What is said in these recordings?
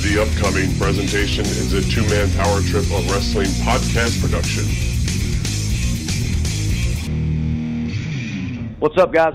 The upcoming presentation is a two man power trip of wrestling podcast production. What's up, guys?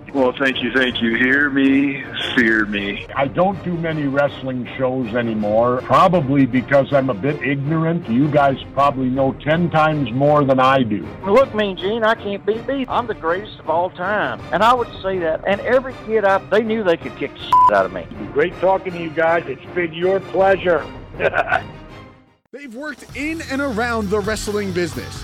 Well, thank you, thank you. Hear me, fear me. I don't do many wrestling shows anymore, probably because I'm a bit ignorant. You guys probably know ten times more than I do. Look, Mean Gene, I can't be beat me. I'm the greatest of all time. And I would say that. And every kid out, they knew they could kick the shit out of me. Great talking to you guys. It's been your pleasure. They've worked in and around the wrestling business.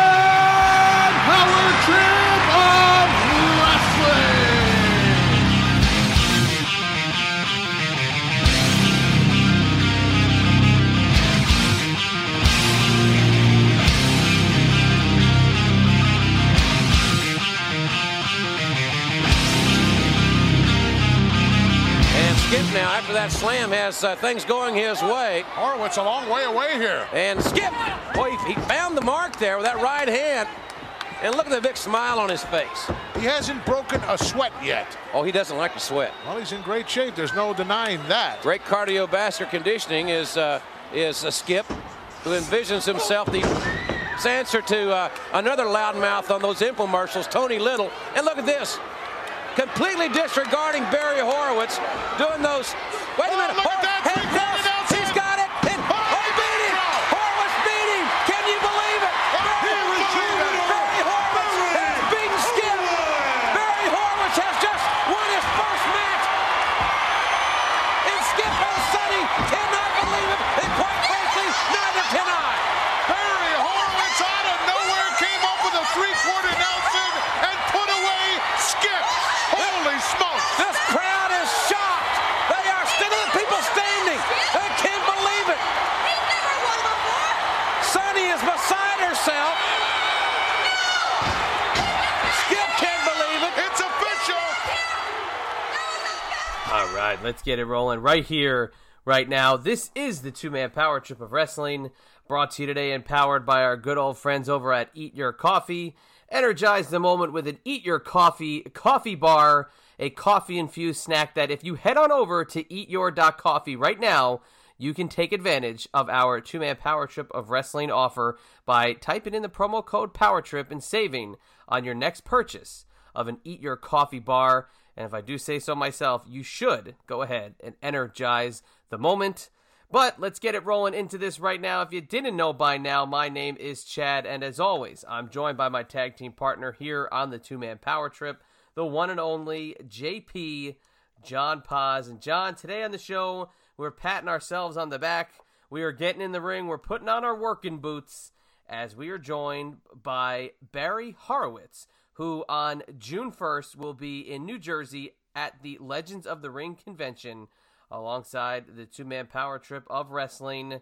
Skip now, after that slam, has uh, things going his way. Horowitz a long way away here. And Skip, boy, he found the mark there with that right hand. And look at the big smile on his face. He hasn't broken a sweat yet. Oh, he doesn't like to sweat. Well, he's in great shape. There's no denying that. Great cardiovascular conditioning is uh, is a Skip, who envisions himself the answer to uh, another loudmouth on those infomercials, Tony Little. And look at this completely disregarding Barry Horowitz, doing those. Wait a minute. Oh, look at that. Head He's got it. And, oh, he beat him. Horowitz beat him. Can you believe it? Barry, Barry Horowitz has beaten Skip. Barry Horowitz has just won his first match. And Skip Sunny cannot believe it. And quite frankly, neither can I. Barry Horowitz out of nowhere came up with a three-quarter Nelson and put away Skip. Holy smokes! This crowd is shocked. They are still the people standing. They can't believe it. He's never won before. Sunny is beside herself. Skip can't believe it. It's official. All right, let's get it rolling right here, right now. This is the two-man power trip of wrestling, brought to you today and powered by our good old friends over at Eat Your Coffee. Energize the moment with an Eat Your Coffee coffee bar, a coffee infused snack that if you head on over to eatyour.coffee right now, you can take advantage of our two man power trip of wrestling offer by typing in the promo code power trip and saving on your next purchase of an Eat Your Coffee bar. And if I do say so myself, you should go ahead and energize the moment. But let's get it rolling into this right now. If you didn't know by now, my name is Chad, and as always, I'm joined by my tag team partner here on the two man power trip, the one and only JP John Paz. And John, today on the show, we're patting ourselves on the back. We are getting in the ring. We're putting on our working boots as we are joined by Barry Horowitz, who on June 1st will be in New Jersey at the Legends of the Ring convention alongside the two man power trip of wrestling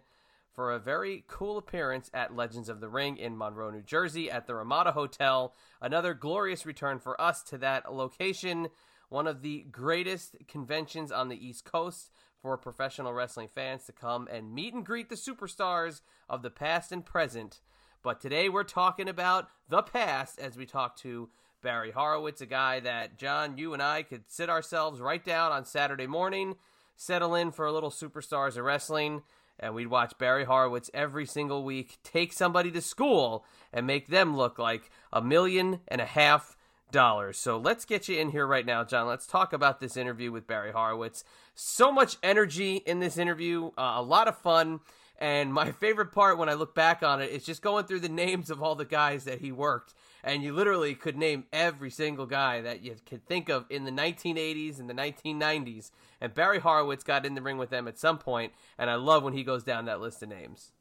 for a very cool appearance at Legends of the Ring in Monroe, New Jersey at the Ramada Hotel. Another glorious return for us to that location. One of the greatest conventions on the East Coast for professional wrestling fans to come and meet and greet the superstars of the past and present. But today we're talking about the past as we talk to Barry Horowitz, a guy that John, you and I could sit ourselves right down on Saturday morning settle in for a little superstars of wrestling, and we'd watch Barry Horowitz every single week take somebody to school and make them look like a million and a half dollars. So let's get you in here right now, John. Let's talk about this interview with Barry Horowitz. So much energy in this interview, uh, a lot of fun. And my favorite part when I look back on it is just going through the names of all the guys that he worked. And you literally could name every single guy that you could think of in the 1980s and the 1990s. And Barry Horowitz got in the ring with them at some point, and I love when he goes down that list of names.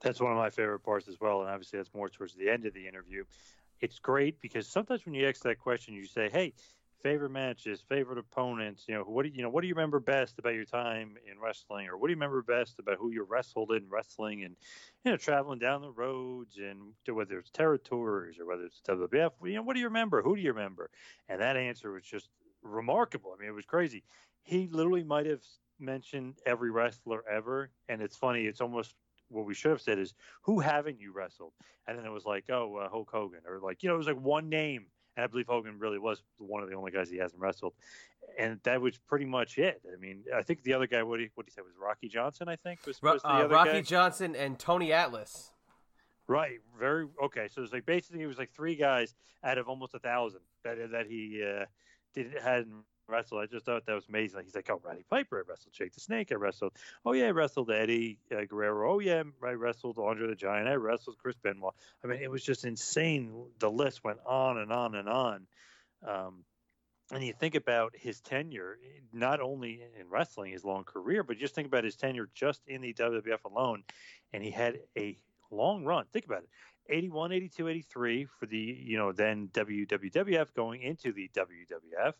That's one of my favorite parts as well, and obviously that's more towards the end of the interview. It's great because sometimes when you ask that question, you say, "Hey, favorite matches, favorite opponents. You know, what do you, know? What do you remember best about your time in wrestling, or what do you remember best about who you wrestled in wrestling, and you know, traveling down the roads, and whether it's territories or whether it's WWF. You know, what do you remember? Who do you remember? And that answer was just remarkable. I mean, it was crazy. He literally might have mentioned every wrestler ever, and it's funny. It's almost what we should have said is who haven't you wrestled? And then it was like, oh, uh, Hulk Hogan, or like you know, it was like one name and I believe Hogan really was one of the only guys he hasn't wrestled. And that was pretty much it. I mean, I think the other guy, what he, what he said was Rocky Johnson, I think was, was the uh, other Rocky guy. Johnson and Tony Atlas. Right. Very okay. So it's like basically it was like three guys out of almost a thousand that that he uh, did hadn't wrestled. I just thought that was amazing. He's like, oh, Roddy Piper, I wrestled Jake the Snake, I wrestled. Oh yeah, I wrestled Eddie uh, Guerrero. Oh yeah, I wrestled Andre the Giant. I wrestled Chris Benoit. I mean, it was just insane. The list went on and on and on. Um, and you think about his tenure, not only in wrestling, his long career, but just think about his tenure just in the WWF alone. And he had a long run. Think about it. 81, 82, 83 for the, you know, then WWF going into the WWF.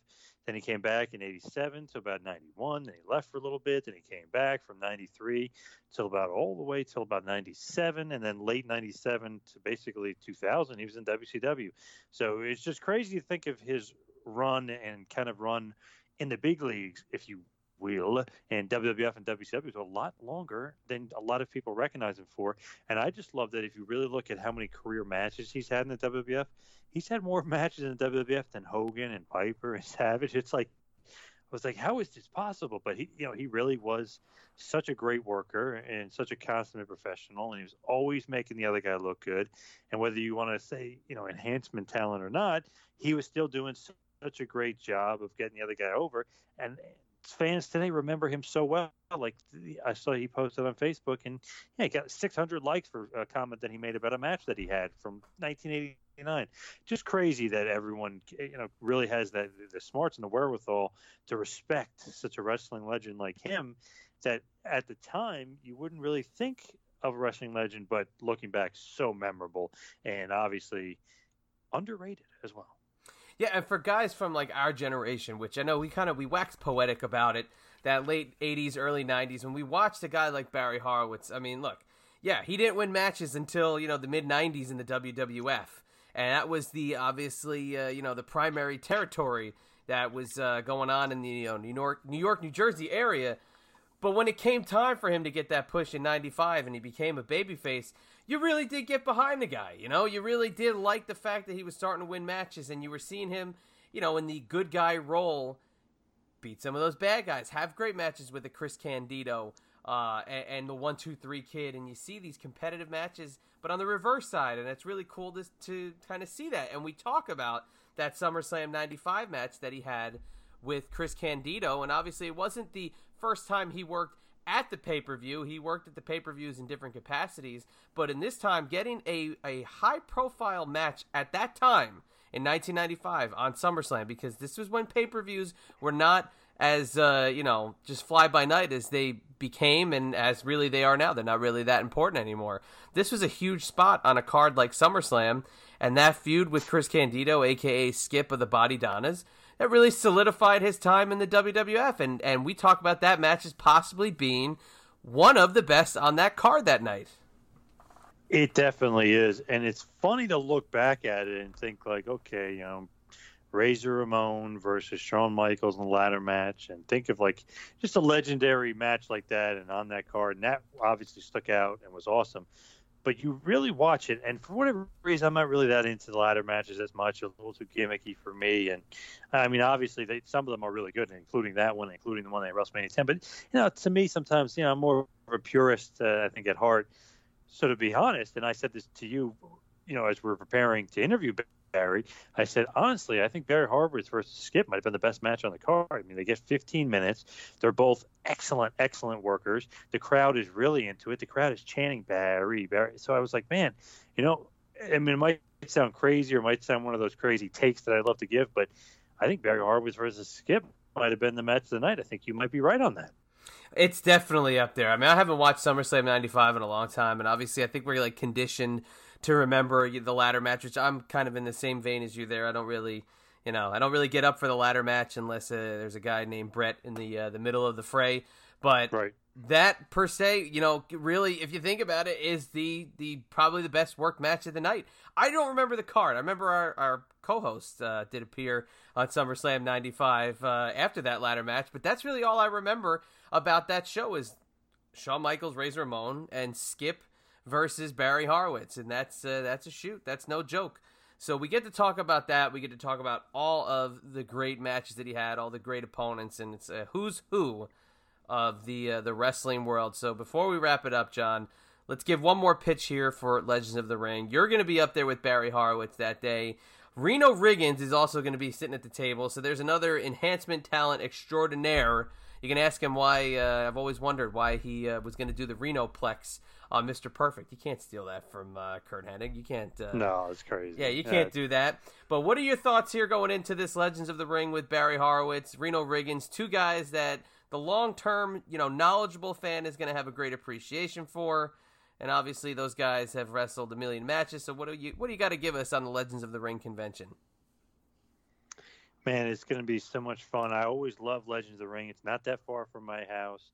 Then he came back in 87 to about 91. Then he left for a little bit. Then he came back from 93 till about all the way till about 97. And then late 97 to basically 2000, he was in WCW. So it's just crazy to think of his run and kind of run in the big leagues, if you will, and WWF and WCW is a lot longer than a lot of people recognize him for. And I just love that if you really look at how many career matches he's had in the WWF, he's had more matches in the WWF than Hogan and Piper and Savage. It's like I was like, how is this possible? But he, you know, he really was such a great worker and such a consummate professional, and he was always making the other guy look good. And whether you want to say, you know, enhancement talent or not, he was still doing such a great job of getting the other guy over. And fans today remember him so well. Like I saw he posted on Facebook, and yeah, he got 600 likes for a comment that he made about a match that he had from 1989. Just crazy that everyone, eh, you know, really has that the smarts and the wherewithal to respect such a wrestling legend like him. That at the time you wouldn't really think of a wrestling legend, but looking back, so memorable and obviously underrated as well. Yeah, and for guys from like our generation, which I know we kind of we wax poetic about it, that late '80s, early '90s, when we watched a guy like Barry Horowitz. I mean, look, yeah, he didn't win matches until you know the mid '90s in the WWF, and that was the obviously uh, you know the primary territory that was uh, going on in the you know, New York, New York, New Jersey area. But when it came time for him to get that push in '95 and he became a babyface, you really did get behind the guy. You know, you really did like the fact that he was starting to win matches and you were seeing him, you know, in the good guy role, beat some of those bad guys, have great matches with the Chris Candido uh, and, and, the one, two, three kid, and you see these competitive matches, but on the reverse side, and it's really cool to, to kind of see that. And we talk about that SummerSlam '95 match that he had with Chris Candido, and obviously it wasn't the first time he worked at the pay per view. He worked at the pay per views in different capacities, but in this time, getting a, a high profile match at that time in 1995 on SummerSlam, because this was when pay per views were not as, uh, you know, just fly by night as they became and as really they are now. They're not really that important anymore. This was a huge spot on a card like SummerSlam, and that feud with Chris Candido, aka Skip of the Bodydonnas that really solidified his time in the WWF. And, and we talk about that match as possibly being one of the best on that card that night. It definitely is. And it's funny to look back at it and think, like, okay, you know, Razor Ramon versus Shawn Michaels in the ladder match, and think of like just a legendary match like that, and on that card, and that obviously stuck out and was awesome. But you really watch it, and for whatever reason, I'm not really that into the ladder matches as much. A little too gimmicky for me, and I mean, obviously, they, some of them are really good, including that one, including the one at WrestleMania 10. But you know, to me, sometimes you know, I'm more of a purist, uh, I think, at heart. So to be honest, and I said this to you, you know, as we're preparing to interview Barry, I said honestly, I think Barry Horowitz versus Skip might have been the best match on the card. I mean, they get 15 minutes. They're both excellent, excellent workers. The crowd is really into it. The crowd is chanting Barry, Barry. So I was like, man, you know, I mean, it might sound crazy or it might sound one of those crazy takes that I love to give, but I think Barry Horowitz versus Skip might have been the match of the night. I think you might be right on that. It's definitely up there. I mean, I haven't watched SummerSlam '95 in a long time, and obviously, I think we're like conditioned to remember the ladder match, which I'm kind of in the same vein as you there. I don't really, you know, I don't really get up for the ladder match unless uh, there's a guy named Brett in the uh, the middle of the fray. But right. that per se, you know, really, if you think about it, is the the probably the best work match of the night. I don't remember the card. I remember our our co-host uh, did appear on SummerSlam '95 uh, after that ladder match, but that's really all I remember about that show is Shawn Michaels, Razor Ramon, and Skip versus Barry Horowitz, and that's uh, that's a shoot. That's no joke. So we get to talk about that. We get to talk about all of the great matches that he had, all the great opponents, and it's a who's who of the uh, the wrestling world. So before we wrap it up, John, let's give one more pitch here for Legends of the Ring. You're going to be up there with Barry Horowitz that day. Reno Riggins is also going to be sitting at the table. So there's another enhancement talent extraordinaire. You can ask him why. Uh, I've always wondered why he uh, was going to do the Reno Plex on Mr. Perfect. You can't steal that from uh, Curt Hennig. You can't. Uh, no, it's crazy. Yeah, you can't do that. But what are your thoughts here going into this Legends of the Ring with Barry Horowitz, Reno Riggins, two guys that the long term, you know, knowledgeable fan is going to have a great appreciation for. And obviously, those guys have wrestled a million matches. So, what do you what do you got to give us on the Legends of the Ring convention? Man, it's going to be so much fun. I always love Legends of the Ring. It's not that far from my house.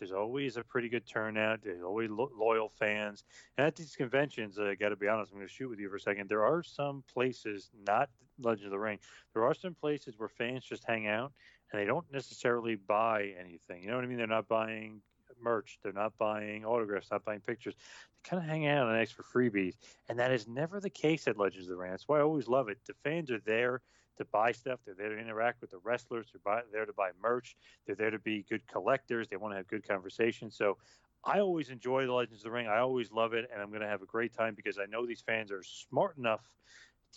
There's always a pretty good turnout. There's always lo- loyal fans. And at these conventions, I got to be honest, I'm going to shoot with you for a second. There are some places, not Legends of the Ring, there are some places where fans just hang out and they don't necessarily buy anything. You know what I mean? They're not buying merch. They're not buying autographs, not buying pictures. They kind of hang out and ask for freebies. And that is never the case at Legends of the Ring. That's why I always love it. The fans are there to buy stuff. They're there to interact with the wrestlers. They're buy, there to buy merch. They're there to be good collectors. They want to have good conversations. So I always enjoy the Legends of the Ring. I always love it, and I'm going to have a great time because I know these fans are smart enough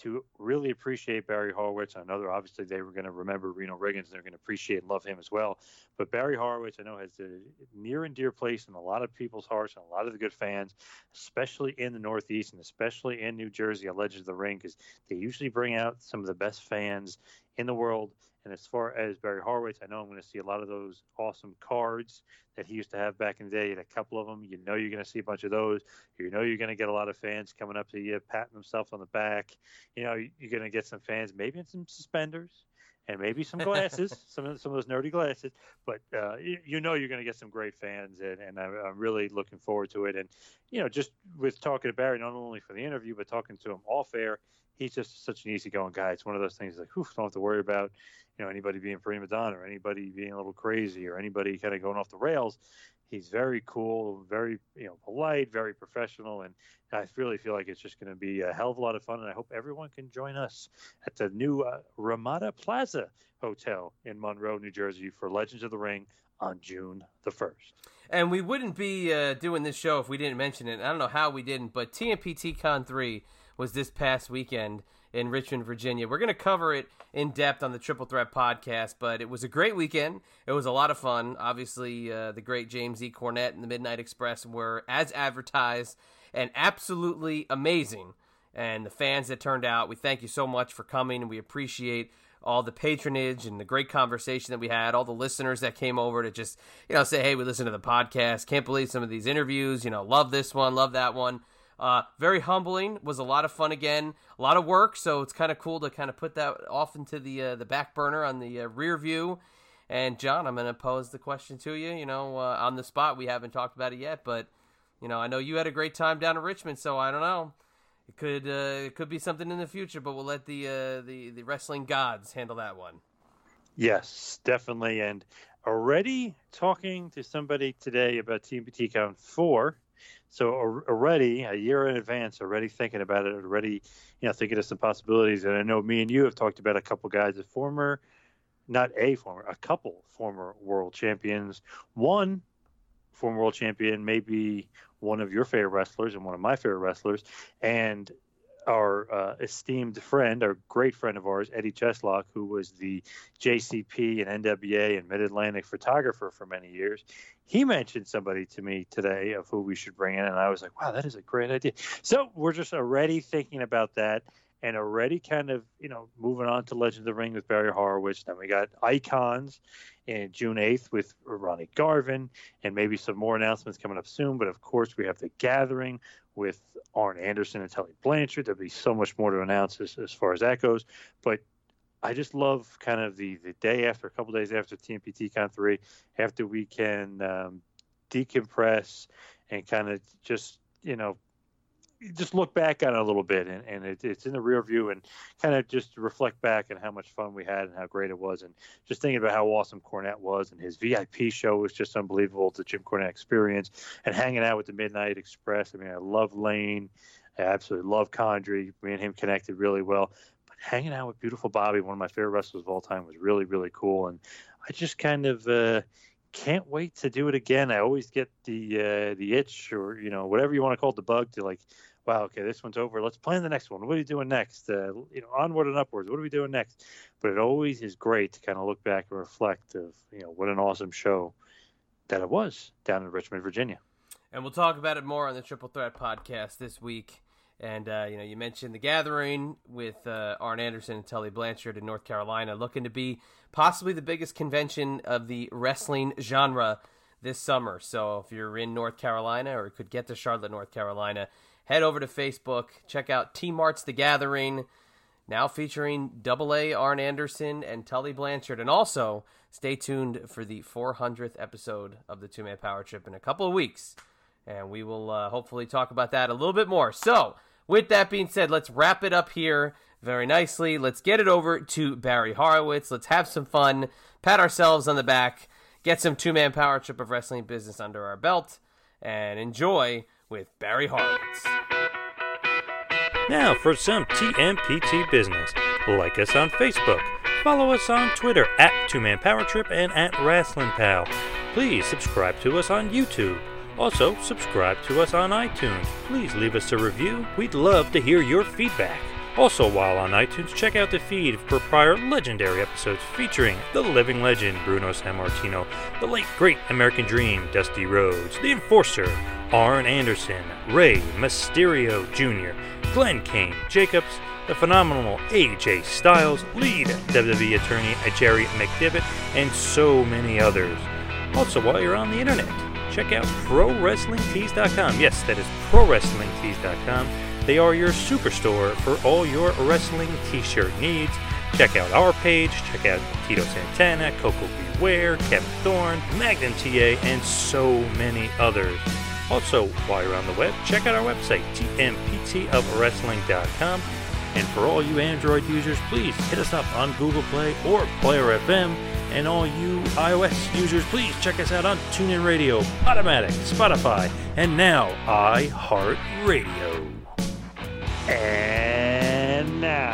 to really appreciate Barry Horowitz. I know they're obviously they were going to remember Reno Riggins and they're going to appreciate and love him as well. But Barry Horowitz, I know, has a near and dear place in a lot of people's hearts and a lot of the good fans, especially in the Northeast and especially in New Jersey of the Ring, because they usually bring out some of the best fans in the world. And as far as Barry Horowitz, I know I'm going to see a lot of those awesome cards that he used to have back in the day. And a couple of them, you know, you're going to see a bunch of those. You know, you're going to get a lot of fans coming up to you, patting themselves on the back. You know, you're going to get some fans, maybe in some suspenders and maybe some glasses, some of some of those nerdy glasses. But uh, you, you, know you're going to get some great fans, and, and I'm, I'm, really looking forward to it. And you know, just with talking to Barry, not only for the interview, but talking to him off air, he's just such an easygoing guy. It's one of those things like, whew, don't have to worry about you know anybody being prima donna or anybody being a little crazy or anybody kind of going off the rails. He's very cool, very you know polite, very professional, and I really feel like it's just going to be a hell of a lot of fun. And I hope everyone can join us at the new uh, Ramada Plaza Hotel in Monroe, New Jersey, for Legends of the Ring on June the first. And we wouldn't be uh, doing this show if we didn't mention it. I don't know how we didn't, but TMPT Con three was this past weekend in Richmond, Virginia. We're going to cover it in depth on the Triple Threat podcast, but it was a great weekend. It was a lot of fun. Obviously, uh, the great James E. Cornette and the Midnight Express were as advertised and absolutely amazing. And the fans that turned out, we thank you so much for coming, and we appreciate all the patronage and the great conversation that we had, all the listeners that came over to just, you know, say, hey, we listen to the podcast. Can't believe some of these interviews. You know, love this one, love that one. Uh, very humbling. Was a lot of fun again. A lot of work, so it's kind of cool to kind of put that off into the uh, the back burner on the uh, rear view. And John, I'm going to pose the question to you. You know, uh, on the spot, we haven't talked about it yet, but you know, I know you had a great time down in Richmond, so I don't know. It could uh, it could be something in the future, but we'll let the uh, the the wrestling gods handle that one. Yes, definitely. And already talking to somebody today about TMPT Con four So already a year in advance, already thinking about it, already you know thinking of some possibilities. And I know me and you have talked about a couple guys, a former, not a former, a couple former world champions. One former world champion, maybe one of your favorite wrestlers and one of my favorite wrestlers, and our uh, esteemed friend, our great friend of ours, Eddie Cheslock, who was the JCP and NWA and Mid Atlantic photographer for many years, he mentioned somebody to me today of who we should bring in, and I was like, wow, that is a great idea. So we're just already thinking about that. And already kind of, you know, moving on to Legend of the Ring with Barry Horowitz. Then we got Icons in June 8th with Ronnie Garvin, and maybe some more announcements coming up soon. But of course, we have The Gathering with Arn Anderson and Telly Blanchard. There'll be so much more to announce as, as far as that goes. But I just love kind of the, the day after, a couple days after TMPT Con 3, after we can um, decompress and kind of just, you know, just look back on it a little bit and, and it, it's in the rear view and kind of just reflect back on how much fun we had and how great it was and just thinking about how awesome Cornette was and his VIP show was just unbelievable the Jim Cornette experience and hanging out with the Midnight Express. I mean, I love Lane. I absolutely love Condrey. Me and him connected really well. But hanging out with beautiful Bobby, one of my favorite wrestlers of all time, was really, really cool. And I just kind of uh, can't wait to do it again. I always get the uh, the itch or you know whatever you want to call it, the bug to like wow, okay, this one's over. Let's plan the next one. What are we doing next? Uh, you know, onward and upwards. What are we doing next? But it always is great to kind of look back and reflect of, you know, what an awesome show that it was down in Richmond, Virginia. And we'll talk about it more on the Triple Threat podcast this week. And uh, you know, you mentioned the gathering with uh, Arn Anderson and Tully Blanchard in North Carolina, looking to be possibly the biggest convention of the wrestling genre this summer. So if you're in North Carolina or could get to Charlotte, North Carolina, head over to Facebook, check out T Mart's The Gathering, now featuring Double A Arn Anderson and Tully Blanchard. And also, stay tuned for the 400th episode of the Two Man Power Trip in a couple of weeks. And we will uh, hopefully talk about that a little bit more. So, with that being said, let's wrap it up here very nicely. Let's get it over to Barry Horowitz. Let's have some fun, pat ourselves on the back, get some two man power trip of wrestling business under our belt, and enjoy with Barry Horowitz. Now for some TMPT business. Like us on Facebook. Follow us on Twitter at Two Man Power Trip and at Wrestling Pal. Please subscribe to us on YouTube. Also, subscribe to us on iTunes. Please leave us a review. We'd love to hear your feedback. Also, while on iTunes, check out the feed for prior legendary episodes featuring the living legend Bruno Sammartino, the late great American Dream Dusty Rhodes, the Enforcer Arn Anderson, Rey Mysterio Jr., Glenn Kane Jacobs, the phenomenal AJ Styles, lead WWE attorney Jerry McDevitt, and so many others. Also, while you're on the internet, check out ProWrestlingTees.com. Yes, that is ProWrestlingTees.com they are your superstore for all your wrestling t shirt needs. Check out our page, check out Tito Santana, Coco Beware, Kevin Thorn, Magnum TA, and so many others. Also, while you're on the web, check out our website, tmptofwrestling.com. And for all you Android users, please hit us up on Google Play or Player FM. And all you iOS users, please check us out on TuneIn Radio, Automatic, Spotify, and now iHeartRadio. And now,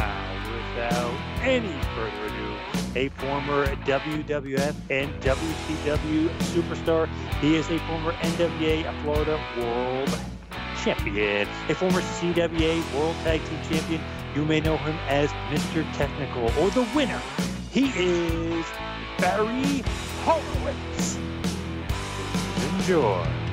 without any further ado, a former WWF and WCW superstar. He is a former NWA Florida World Champion, a former CWA World Tag Team Champion. You may know him as Mr. Technical or the winner. He is Barry Horowitz. Enjoy.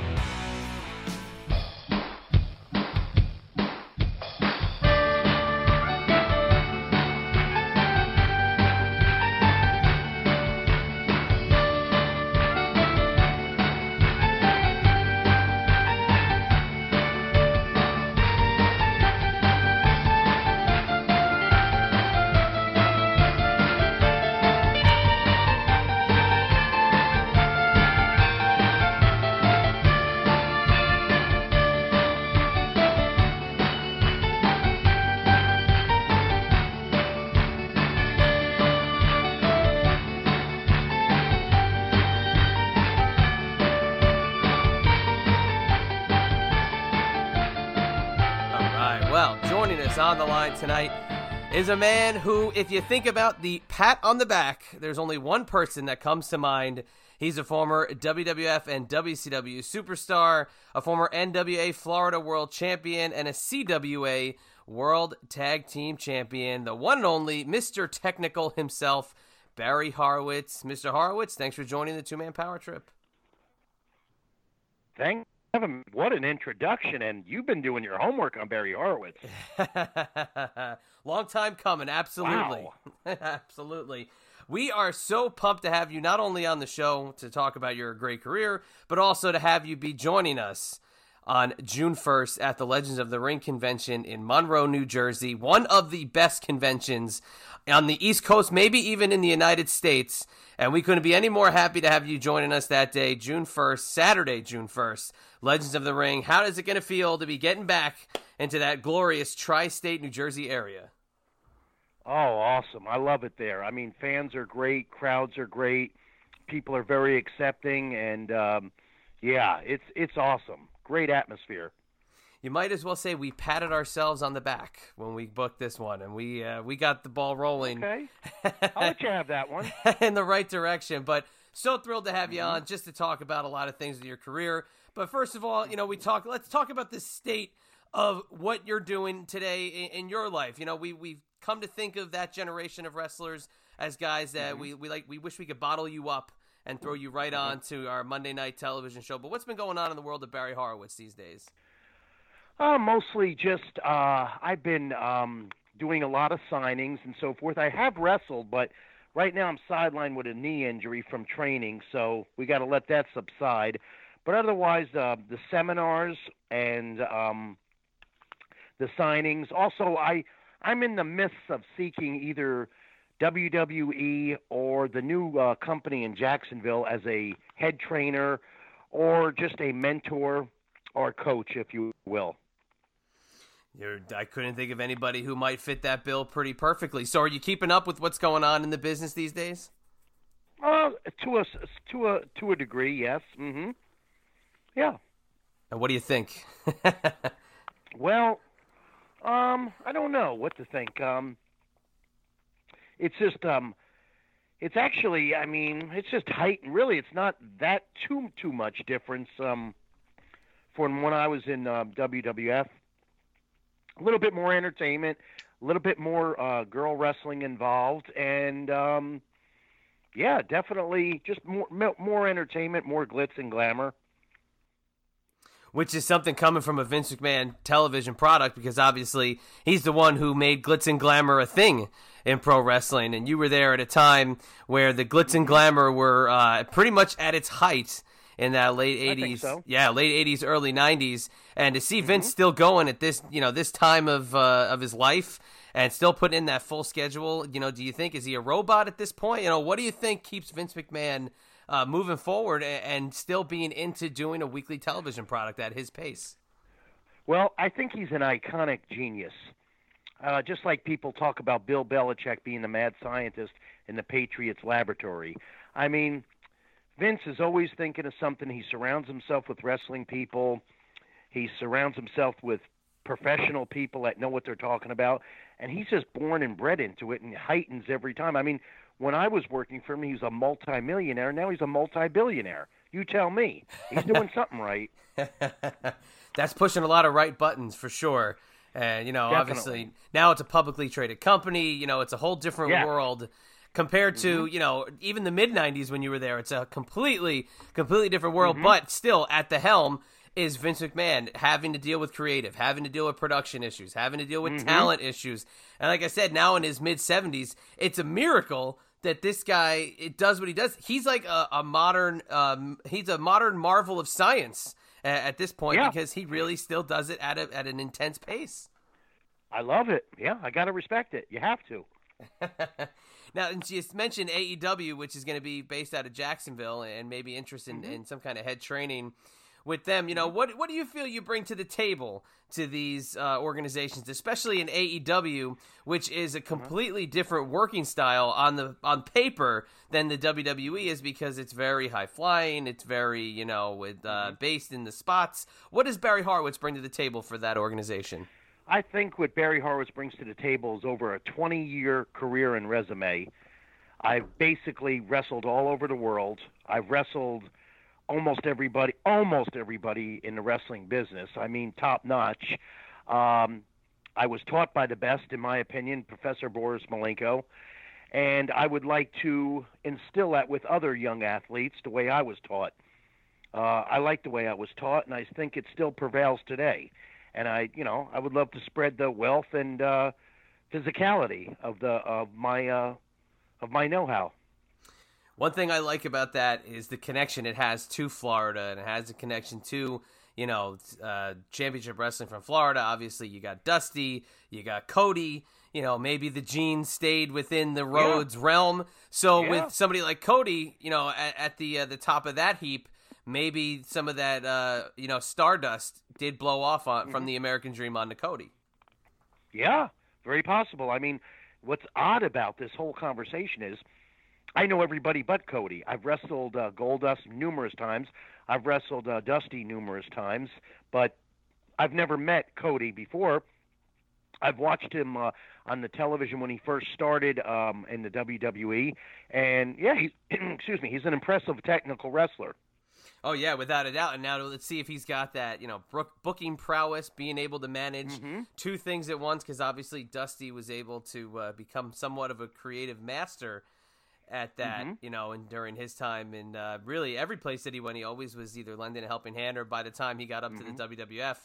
Tonight is a man who, if you think about the pat on the back, there's only one person that comes to mind. He's a former WWF and WCW superstar, a former NWA Florida World Champion, and a CWA World Tag Team Champion, the one and only Mr. Technical himself, Barry Horowitz. Mr. Horowitz, thanks for joining the two man power trip. Thank Kevin, what an introduction, and you've been doing your homework on Barry Horowitz. Long time coming, absolutely. Wow. absolutely. We are so pumped to have you not only on the show to talk about your great career, but also to have you be joining us on June 1st at the Legends of the Ring convention in Monroe, New Jersey. One of the best conventions on the East Coast, maybe even in the United States. And we couldn't be any more happy to have you joining us that day, June 1st, Saturday, June 1st. Legends of the Ring. How is it going to feel to be getting back into that glorious tri state New Jersey area? Oh, awesome. I love it there. I mean, fans are great, crowds are great, people are very accepting, and um, yeah, it's, it's awesome. Great atmosphere you might as well say we patted ourselves on the back when we booked this one, and we uh, we got the ball rolling. Okay, I'll let you have that one in the right direction. But so thrilled to have you on just to talk about a lot of things in your career. But first of all, you know, we talk. Let's talk about the state of what you're doing today in, in your life. You know, we we've come to think of that generation of wrestlers as guys that mm-hmm. we, we like. We wish we could bottle you up and throw you right on to our Monday night television show. But what's been going on in the world of Barry Horowitz these days? Uh, mostly just uh, I've been um, doing a lot of signings and so forth. I have wrestled, but right now I'm sidelined with a knee injury from training, so we got to let that subside. But otherwise, uh, the seminars and um, the signings. Also, I I'm in the midst of seeking either WWE or the new uh, company in Jacksonville as a head trainer or just a mentor or coach, if you will. You're, I couldn't think of anybody who might fit that bill pretty perfectly. So, are you keeping up with what's going on in the business these days? Uh, to a to a to a degree, yes. Mm-hmm. Yeah. And what do you think? well, um, I don't know what to think. Um, it's just um, it's actually, I mean, it's just height. and Really, it's not that too too much difference. Um, from when I was in uh, WWF a little bit more entertainment, a little bit more uh, girl wrestling involved, and um, yeah, definitely just more more entertainment, more glitz and glamour. Which is something coming from a Vince McMahon television product because obviously he's the one who made glitz and glamour a thing in pro wrestling, and you were there at a time where the glitz and glamour were uh, pretty much at its height in that late 80s so. yeah late 80s early 90s and to see mm-hmm. Vince still going at this you know this time of uh, of his life and still putting in that full schedule you know do you think is he a robot at this point? You know what do you think keeps Vince McMahon uh, moving forward and, and still being into doing a weekly television product at his pace? Well I think he's an iconic genius. Uh, just like people talk about Bill Belichick being the mad scientist in the Patriots laboratory. I mean Vince is always thinking of something. He surrounds himself with wrestling people. He surrounds himself with professional people that know what they're talking about, and he's just born and bred into it and heightens every time. I mean, when I was working for him, he was a multimillionaire. Now he's a multi-billionaire. You tell me. He's doing something right. That's pushing a lot of right buttons for sure. And you know, Definitely. obviously now it's a publicly traded company. You know, it's a whole different yeah. world compared to mm-hmm. you know even the mid 90s when you were there it's a completely completely different world mm-hmm. but still at the helm is Vince McMahon having to deal with creative having to deal with production issues having to deal with mm-hmm. talent issues and like I said now in his mid 70s it's a miracle that this guy it does what he does he's like a, a modern um, he's a modern marvel of science at, at this point yeah. because he really still does it at a, at an intense pace I love it yeah I got to respect it you have to Now, and you mentioned AEW, which is going to be based out of Jacksonville and maybe interested in, mm-hmm. in some kind of head training with them. You know, what what do you feel you bring to the table to these uh, organizations, especially in AEW, which is a completely different working style on the on paper than the WWE is because it's very high flying, it's very you know with uh, based in the spots. What does Barry Horowitz bring to the table for that organization? I think what Barry Horowitz brings to the table is over a 20 year career and resume. I've basically wrestled all over the world. I've wrestled almost everybody, almost everybody in the wrestling business. I mean, top notch. Um, I was taught by the best, in my opinion, Professor Boris Malenko, and I would like to instill that with other young athletes the way I was taught. Uh, I like the way I was taught, and I think it still prevails today. And I, you know, I would love to spread the wealth and uh, physicality of the of my uh, of my know-how. One thing I like about that is the connection it has to Florida, and it has a connection to you know uh, championship wrestling from Florida. Obviously, you got Dusty, you got Cody. You know, maybe the genes stayed within the Rhodes yeah. realm. So yeah. with somebody like Cody, you know, at, at the uh, the top of that heap, maybe some of that uh, you know stardust did blow off on, mm-hmm. from the American Dream onto Cody. Yeah, very possible. I mean, what's odd about this whole conversation is I know everybody but Cody. I've wrestled uh, Goldust numerous times. I've wrestled uh, Dusty numerous times, but I've never met Cody before. I've watched him uh, on the television when he first started um, in the WWE, and yeah, he's excuse me, he's an impressive technical wrestler. Oh yeah, without a doubt. And now let's see if he's got that, you know, booking prowess, being able to manage mm-hmm. two things at once. Because obviously Dusty was able to uh, become somewhat of a creative master at that, mm-hmm. you know, and during his time and uh, really every place that he went, he always was either lending a helping hand or by the time he got up mm-hmm. to the mm-hmm. WWF,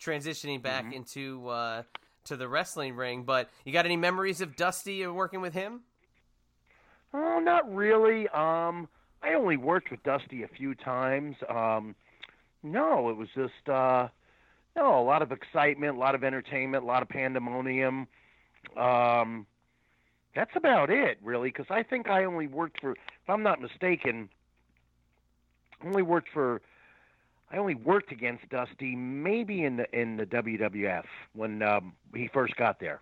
transitioning back mm-hmm. into uh, to the wrestling ring. But you got any memories of Dusty and working with him? Oh, not really. Um, I only worked with Dusty a few times. Um, no, it was just uh, no a lot of excitement, a lot of entertainment, a lot of pandemonium. Um, that's about it, really, because I think I only worked for, if I'm not mistaken, only worked for, I only worked against Dusty maybe in the in the WWF when um, he first got there.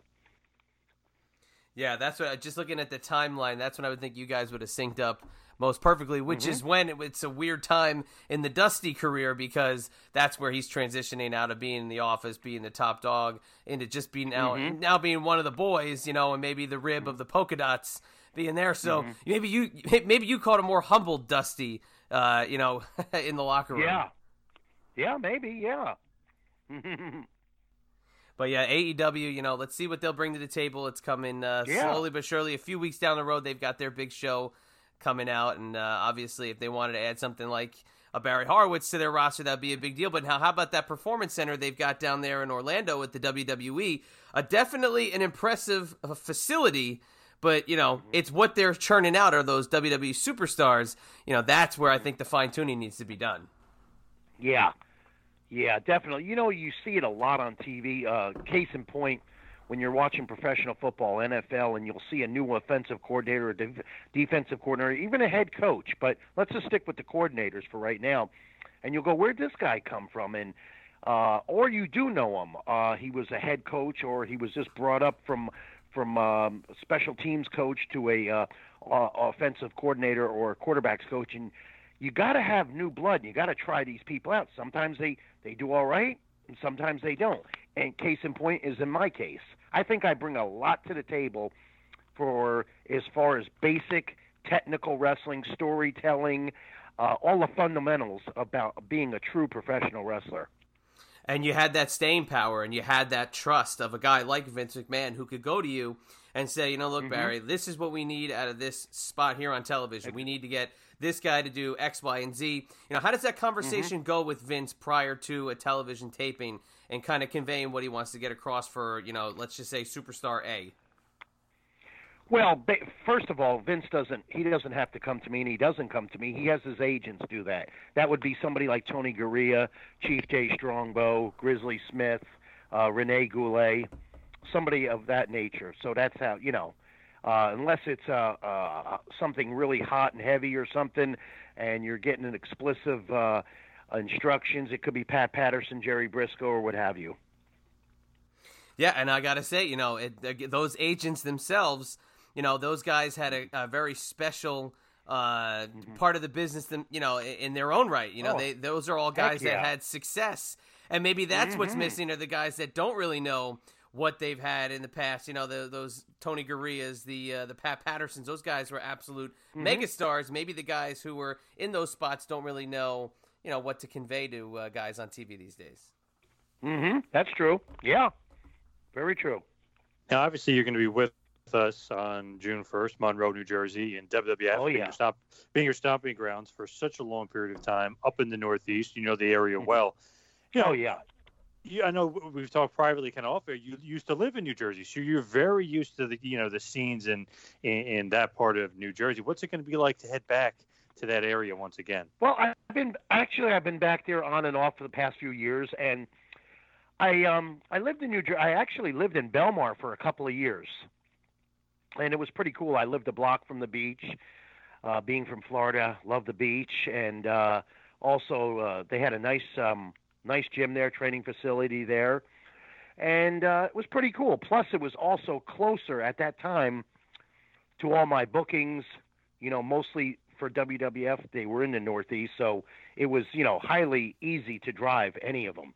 Yeah, that's what. Just looking at the timeline, that's when I would think you guys would have synced up most perfectly, which mm-hmm. is when it, it's a weird time in the Dusty career because that's where he's transitioning out of being in the office, being the top dog, into just being now mm-hmm. now being one of the boys, you know, and maybe the rib of the polka dots being there. So mm-hmm. maybe you maybe you called a more humble Dusty, uh, you know, in the locker room. Yeah, yeah, maybe, yeah. But yeah, AEW, you know, let's see what they'll bring to the table. It's coming uh, yeah. slowly but surely. A few weeks down the road, they've got their big show coming out, and uh, obviously, if they wanted to add something like a Barry Horowitz to their roster, that'd be a big deal. But now, how about that performance center they've got down there in Orlando with the WWE? Uh, definitely an impressive uh, facility. But you know, it's what they're churning out are those WWE superstars. You know, that's where I think the fine tuning needs to be done. Yeah, yeah, definitely. You know, you see it a lot on TV. Uh, case in point, when you're watching professional football, NFL, and you'll see a new offensive coordinator, a de- defensive coordinator, even a head coach. But let's just stick with the coordinators for right now. And you'll go, where'd this guy come from? And uh, or you do know him. Uh, he was a head coach, or he was just brought up from from um, special teams coach to a uh, uh, offensive coordinator or quarterbacks coach, and you got to have new blood. You got to try these people out. Sometimes they they do all right, and sometimes they don't. And case in point is in my case. I think I bring a lot to the table for as far as basic technical wrestling, storytelling, uh, all the fundamentals about being a true professional wrestler. And you had that staying power and you had that trust of a guy like Vince McMahon who could go to you and say, you know, look, mm-hmm. Barry, this is what we need out of this spot here on television. We need to get this guy to do X, Y, and Z. You know, how does that conversation mm-hmm. go with Vince prior to a television taping and kind of conveying what he wants to get across for, you know, let's just say superstar A? Well, first of all, Vince doesn't. He doesn't have to come to me, and he doesn't come to me. He has his agents do that. That would be somebody like Tony Garea, Chief Jay Strongbow, Grizzly Smith, uh, Rene Goulet, somebody of that nature. So that's how you know uh, unless it's uh, uh, something really hot and heavy or something, and you're getting an explicit uh, instructions. It could be Pat Patterson, Jerry Brisco, or what have you. Yeah, and I gotta say, you know, it, those agents themselves, you know, those guys had a, a very special uh, mm-hmm. part of the business, them, you know, in their own right. You know, oh, they those are all guys yeah. that had success And maybe that's Mm-hmm. what's missing are the guys that don't really know what they've had in the past. You know, the, those Tony Gareas, the uh, the Pat Pattersons, those guys were absolute Mhm. megastars. Maybe the guys who were in those spots don't really know, you know, what to convey to uh, guys on TV these days. Mm-hmm. That's true. Yeah. Very true. Now, obviously, you're going to be with us on June 1st, Monroe, New Jersey, and WWF Oh, being, yeah. your stop, being your stomping grounds for such a long period of time up in the Northeast. You know the area Mm-hmm. well. You know, Oh yeah. you, I know we've talked privately kind of off air. You used to live in New Jersey, so you're very used to the you know the scenes in in, in that part of New Jersey. What's it going to be like to head back to that area once again? Well, I've been actually I've been back there on and off for the past few years, and I um I lived in New Jersey. I actually lived in Belmar for a couple of years, and it was pretty cool. I lived a block from the beach. Uh, being from Florida, loved the beach, and uh, also uh, they had a nice um, nice gym there, training facility there, and uh, it was pretty cool. Plus, it was also closer at that time to all my bookings. You know, mostly for WWF, they were in the Northeast, so it was you know highly easy to drive any of them.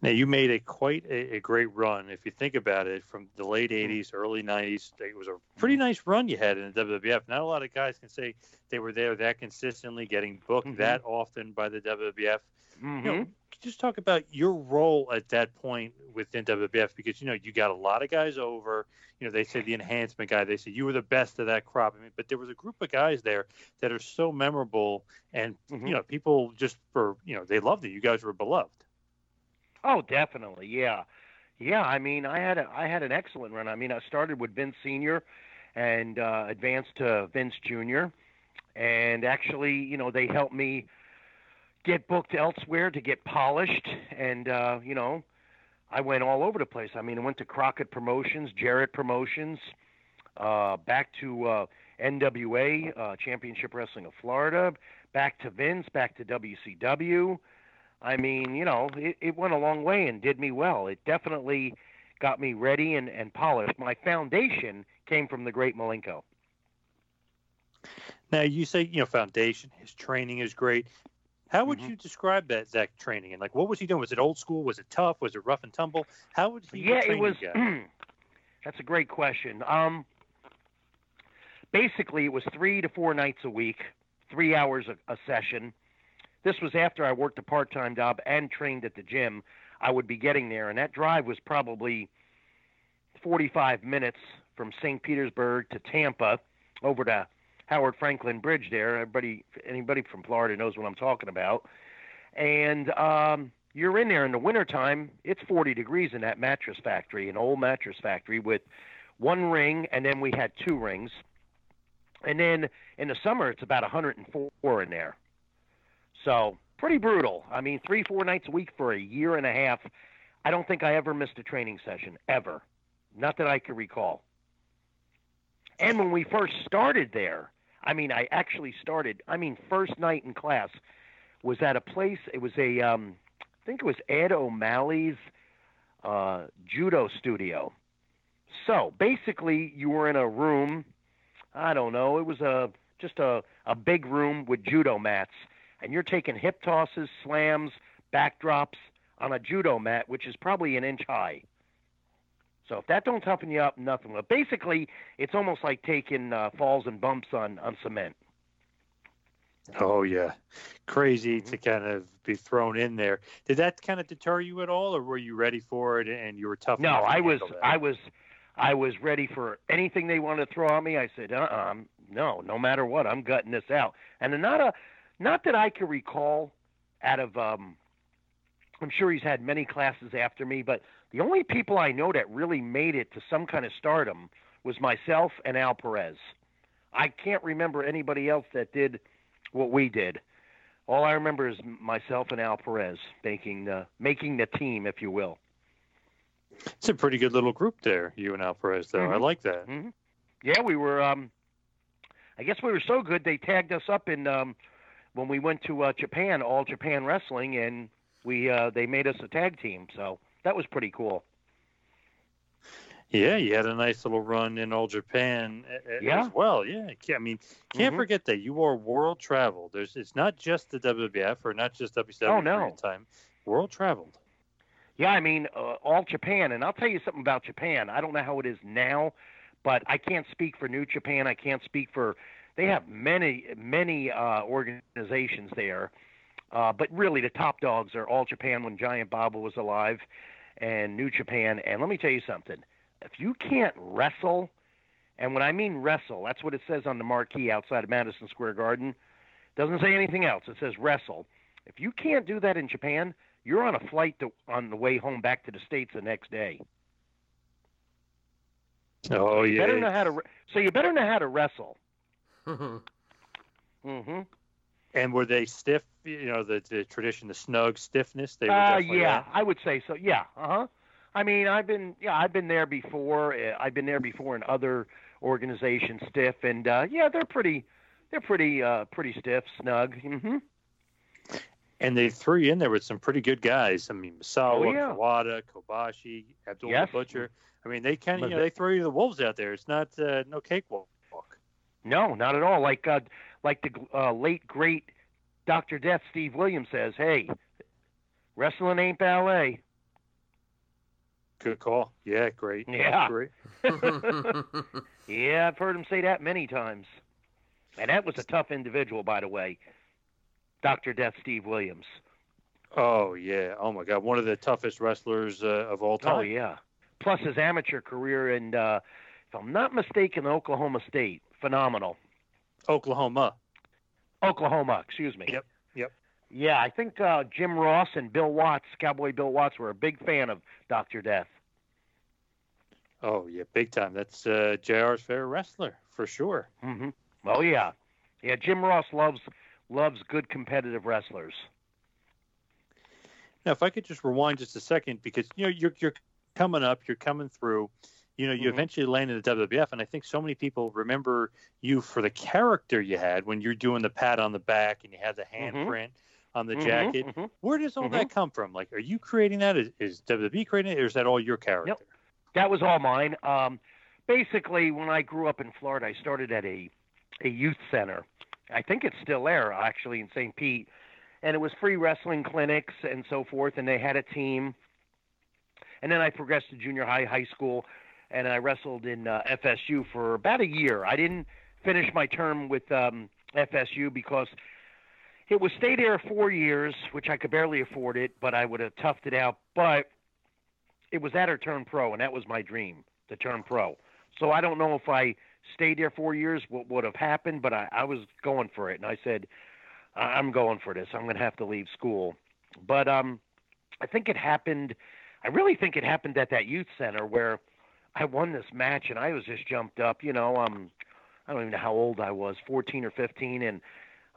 Now you made a quite a, a great run. If you think about it, from the late hmm. '80s, early '90s, it was a pretty hmm. nice run you had in the WWF. Not a lot of guys can say they were there that consistently, getting booked mm-hmm. that often by the WWF. You know, Mhm. Just talk about your role at that point within WWF because you know you got a lot of guys over. You know, they say the enhancement guy. They say you were the best of that crop. I mean, but there was a group of guys there that are so memorable, and Mhm. you know, people just for you know they loved it. You guys were beloved. Oh, definitely, yeah, yeah. I mean, I had a, I had an excellent run. I mean, I started with Vince Senior, and uh, advanced to Vince Junior, and actually, you know, they helped me get booked elsewhere to get polished, and uh, you know, I went all over the place. I mean, I went to Crockett Promotions, Jarrett Promotions, uh, back to uh, NWA uh, Championship Wrestling of Florida, back to Vince, back to WCW. I mean, you know, it, it went a long way and did me well. It definitely got me ready and, and polished. My foundation came from the great Malenko. Now you say you know foundation. His training is great. How would Mm-hmm. you describe that that training? And like, what was he doing? Was it old school? Was it tough? Was it rough and tumble? How would he? yeah, it was. That's a great question. Um, basically, it was three to four nights a week, three hours a, a session. This was after I worked a part-time job and trained at the gym. I would be getting there, and that drive was probably 45 minutes from St. Petersburg to Tampa, over to Howard Frankland Bridge. There, everybody, anybody from Florida knows what I'm talking about. And um, you're in there in the wintertime. It's 40 degrees in that mattress factory, an old mattress factory with one ring, and then we had two rings. And then in the summer, it's about 104 in there. So pretty brutal. I mean, three, four nights a week for a year and a half. I don't think I ever missed a training session ever, not that I can recall. And when we first started there, I mean, I actually started. I mean, first night in class was at a place. It was a, um, I think it was Ed O'Malley's uh, judo studio. So basically, you were in a room. I don't know. It was a just a a big room with judo mats, and you're taking hip tosses, slams, backdrops on a judo mat, which is probably an inch high. So if that don't toughen you up, nothing will. Basically, it's almost like taking uh, falls and bumps on on cement. Oh yeah, crazy Mm-hmm. to kind of be thrown in there. Did that kind of deter you at all, or were you ready for it and you were tough? No, I was that? I was I was ready for anything they wanted to throw at me. I said, uh, uh no, no matter what, I'm gutting this out. And not a, not that I can recall, out of, um, I'm sure he's had many classes after me, but the only people I know that really made it to some kind of stardom was myself and Al Perez. I can't remember anybody else that did what we did. All I remember is myself and Al Perez making the making the team, if you will. It's a pretty good little group there, you and Al Perez. Though I Mhm. like that. hmm Yeah, we were. Um, I guess we were so good they tagged us up in um, when we went to uh, Japan, All Japan Wrestling, and we uh, they made us a tag team. So that was pretty cool. Yeah, you had a nice little run in All Japan Yeah. as well. Yeah, I mean, can't Mhm. forget that you are world traveled. There's, it's not just the WWF or not just WCW Oh, no. time. World traveled. Yeah, I mean, uh, all Japan, and I'll tell you something about Japan. I don't know how it is now, but I can't speak for New Japan. I can't speak for. They have many, many uh, organizations there, uh, but really the top dogs are All Japan when Giant Baba was alive, and New Japan. And let me tell you something: if you can't wrestle, and when I mean wrestle, that's what it says on the marquee outside of Madison Square Garden. Doesn't say anything else. It says wrestle. If you can't do that in Japan, you're on a flight to, on the way home back to the states the next day. Oh You yeah. better know how to. So you better know how to wrestle. mm-hmm. And were they stiff? You know, the, the tradition, the snug stiffness. They were Uh, yeah? I would say so. Yeah. Uh huh. I mean, I've been yeah, I've been there before. Uh, I've been there before in other organizations, stiff, and uh, yeah, they're pretty. They're pretty uh, pretty stiff, snug. Mm-hmm. And they threw you in there with some pretty good guys. I mean, Misawa, Oh, yeah. Kawada, Kobashi, Abdul Yes. the Butcher. I mean, they kind of you know, they throw you the wolves out there. It's not uh, no cakewalk. No, not at all. Like uh, like the uh, late great Doctor Death Steve Williams says, "Hey, wrestling ain't ballet." Good call. Yeah, great. Yeah. Great. yeah, I've heard him say that many times. And that was a tough individual, by the way. Dr. Death Steve Williams. Oh yeah. Oh my God. One of the toughest wrestlers uh, of all time. Oh, yeah. Plus his amateur career and uh, if I'm not mistaken, Oklahoma State. Phenomenal. Oklahoma. Oklahoma, excuse me. Yep. Yep. Yeah, I think uh, Jim Ross and Bill Watts, Cowboy Bill Watts, were a big fan of Dr. Death. Oh yeah, big time. That's uh, JR's favorite wrestler for sure. Mm-hmm. Oh yeah, yeah. Jim Ross loves loves good competitive wrestlers. Now, if I could just rewind just a second, because you know you're you're coming up, you're coming through. You know, you Mhm. eventually landed at WWF, and I think so many people remember you for the character you had when you're doing the pat on the back and you had the handprint on the Mhm, jacket. mhm. Where does all that come from? Like, are you creating that? Is, is WWE creating it, or is that all your character? That was all mine. Um, basically, when I grew up in Florida, I started at a a youth center. I think it's still there, actually, in St. Pete, and it was free wrestling clinics and so forth. And they had a team. And then I progressed to junior high, high school, and I wrestled in uh, FSU for about a year. I didn't finish my term with um, FSU because it was stay there four years, which I could barely afford it, but I would have toughed it out. But it was that or turn pro, and that was my dream to turn pro. So I don't know if I stayed there four years, what would have happened, but I, I was going for it, and I said, "I- I'm going for this. I'm going to have to leave school. But um, I think it happened. I really think it happened at that youth center where I won this match, and I was just jumped up. You know, um, I don't even know how old I was, 14 or 15, and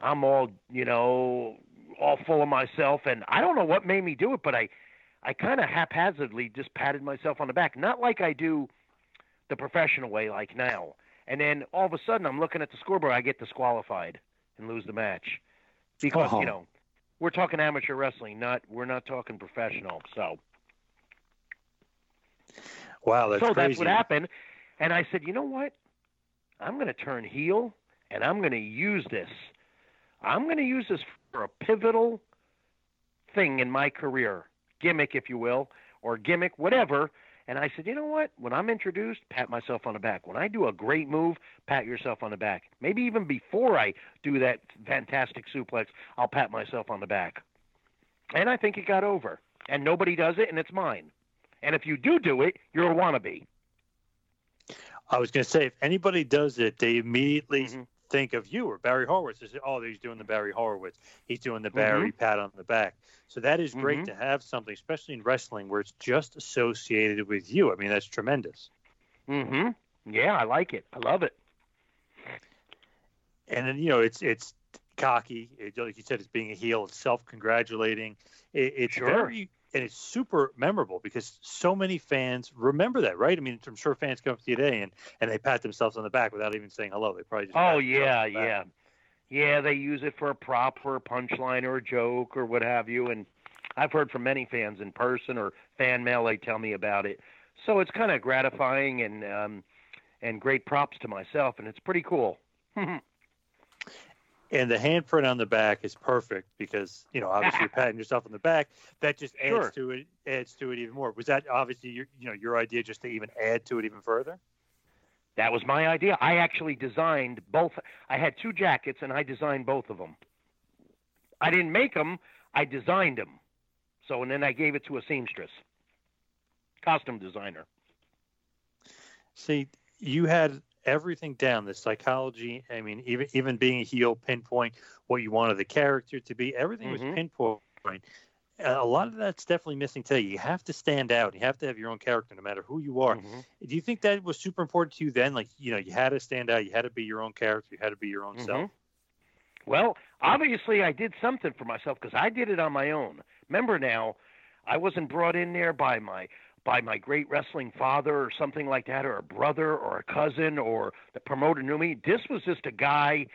I'm all, you know, all full of myself, and I don't know what made me do it, but I, I kind of haphazardly just patted myself on the back, not like I do the professional way, like now. And then all of a sudden, I'm looking at the scoreboard, I get disqualified and lose the match because Oh. you know we're talking amateur wrestling, not we're not talking professional. So Wow, that's so crazy. that's what happened. And I said, you know what? I'm going to turn heel and I'm going to use this. I'm going to use this for a pivotal thing in my career, gimmick, if you will, or gimmick, whatever. And I said, you know what? When I'm introduced, pat myself on the back. When I do a great move, pat yourself on the back. Maybe even before I do that fantastic suplex, I'll pat myself on the back. And I think it got over. And nobody does it, and it's mine. And if you do do it, you're a wannabe. I was going to say, if anybody does it, they immediately Mm-hmm. think of you or Barry Horowitz. They say, oh, he's doing the Barry Horowitz. He's doing the Barry Mhm. pat on the back. So that is great Mhm. to have something, especially in wrestling, where it's just associated with you. I mean, that's tremendous. Mm-hmm. Yeah, I like it. I love it. And then you know, it's it's cocky. It, like you said, it's being a heel. It's self-congratulating. It, it's Sure. very and it's super memorable because so many fans remember that, right? I mean, I'm sure fans come up to you today and, and they pat themselves on the back without even saying hello. They probably just Oh yeah, on the back. yeah, yeah. They use it for a prop, for a punchline, or a joke, or what have you. And I've heard from many fans in person or fan mail. They tell me about it. So it's kind of gratifying and um, and great props to myself, and it's pretty cool. And the handprint on the back is perfect because you know obviously you're patting yourself on the back. That just adds Sure. to it adds to it even more. Was that obviously your you know your idea just to even add to it even further? That was my idea. I actually designed both. I had two jackets, and I designed both of them. I didn't make them. I designed them. So, and then I gave it to a seamstress, costume designer. See, you had everything down the psychology. I mean, even even being a heel, pinpoint what you wanted the character to be. Everything was Mhm. pinpoint. A lot of that's definitely missing today. You have to stand out. You have to have your own character, no matter who you are. Mm-hmm. Do you think that was super important to you then? Like, you know, you had to stand out. You had to be your own character. You had to be your own self. Mhm. Well, obviously, I did something for myself because I did it on my own. Remember now, I wasn't brought in there by my by my great wrestling father or something like that, or a brother or a cousin or the promoter knew me. This was just a guy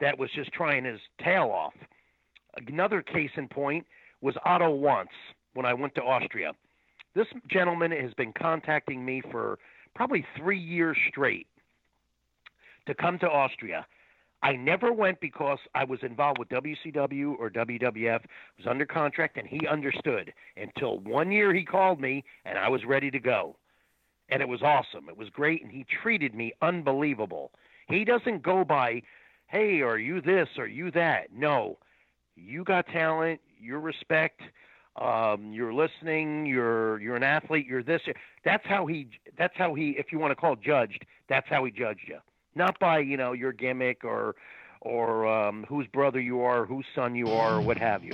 that was just trying his tail off. Another case in point was Otto Wanz when I went to Austria. This gentleman has been contacting me for probably three years straight to come to Austria. I never went because I was involved with WCW or WWF, I was under contract, and he understood. Until one year he called me, and I was ready to go. And it was awesome. It was great, and he treated me unbelievable. He doesn't go by, hey, are you this, are you that? No. You got talent, you're respect, um, you're listening, you're you're an athlete, you're this. That's how he. That's how he. If you want to call judged, that's how he judged you not by you know your gimmick or or um, whose brother you are, whose son you are, or what have you.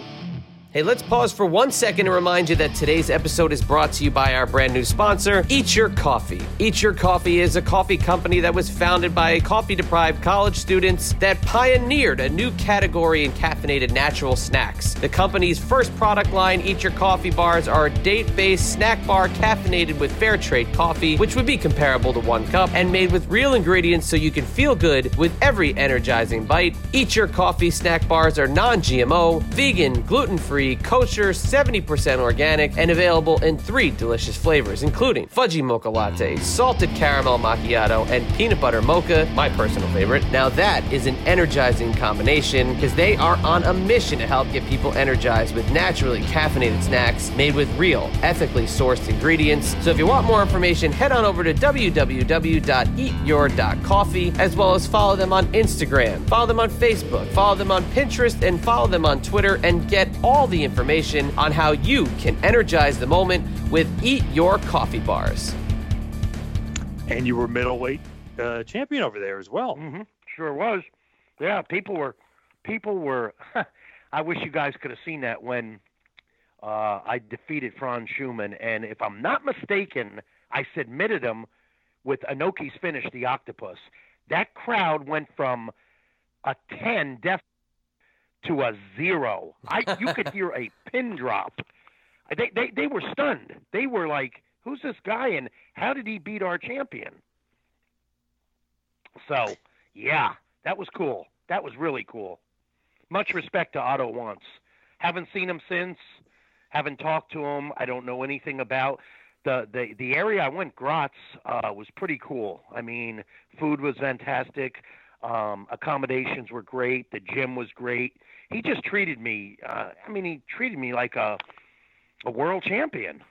Hey, let's pause for one second to remind you that today's episode is brought to you by our brand new sponsor, Eat Your Coffee. Eat Your Coffee is a coffee company that was founded by coffee deprived college students that pioneered a new category in caffeinated natural snacks. The company's first product line, Eat Your Coffee bars, are a date based snack bar caffeinated with fair trade coffee, which would be comparable to one cup, and made with real ingredients so you can feel good with every energizing bite. Eat Your Coffee snack bars are non GMO, vegan, gluten free, kosher, 70% organic, and available in three delicious flavors, including fudgy mocha latte, salted caramel macchiato, and peanut butter mocha, my personal favorite. Now, that is an energizing combination because they are on a mission to help get people energized with naturally caffeinated snacks made with real, ethically sourced ingredients. So, if you want more information, head on over to www.eatyour.coffee as well as follow them on Instagram, follow them on Facebook, follow them on Pinterest, and follow them on Twitter and get all the information on how you can energize the moment with Eat Your Coffee Bars. And you were middleweight uh, champion over there as well. Mm-hmm. Sure was. Yeah, people were, people were. I wish you guys could have seen that when uh, I defeated Franz Schumann, and if I'm not mistaken, I submitted him with Inoki's finish, the Octopus. That crowd went from a ten def to a zero. I you could hear a pin drop. They they they were stunned. They were like, "Who's this guy? And how did he beat our champion?" So yeah, that was cool. That was really cool. Much respect to Otto Wanz. Haven't seen him since. Haven't talked to him. I don't know anything about the the the area I went. Graz uh, was pretty cool. I mean, food was fantastic. Um, accommodations were great. The gym was great. He just treated me. Uh, I mean, he treated me like a a world champion.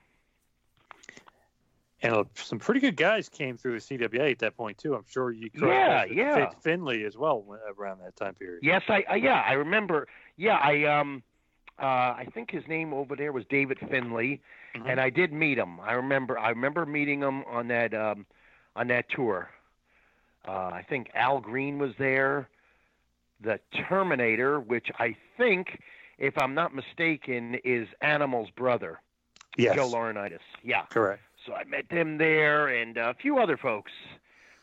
And uh, some pretty good guys came through the CWA at that point too. I'm sure you Yeah, yeah. Finlay as well around that time period. Yes, I, I yeah, I remember. Yeah, I um uh I think his name over there was David Finlay and I did meet him. I remember I remember meeting him on that um on that tour. Uh I think Al Green was there. The Terminator, which I think if I'm not mistaken is Animal's brother. Yes. Joe Laurinaitis. Yeah. Correct. So I met them there and a few other folks.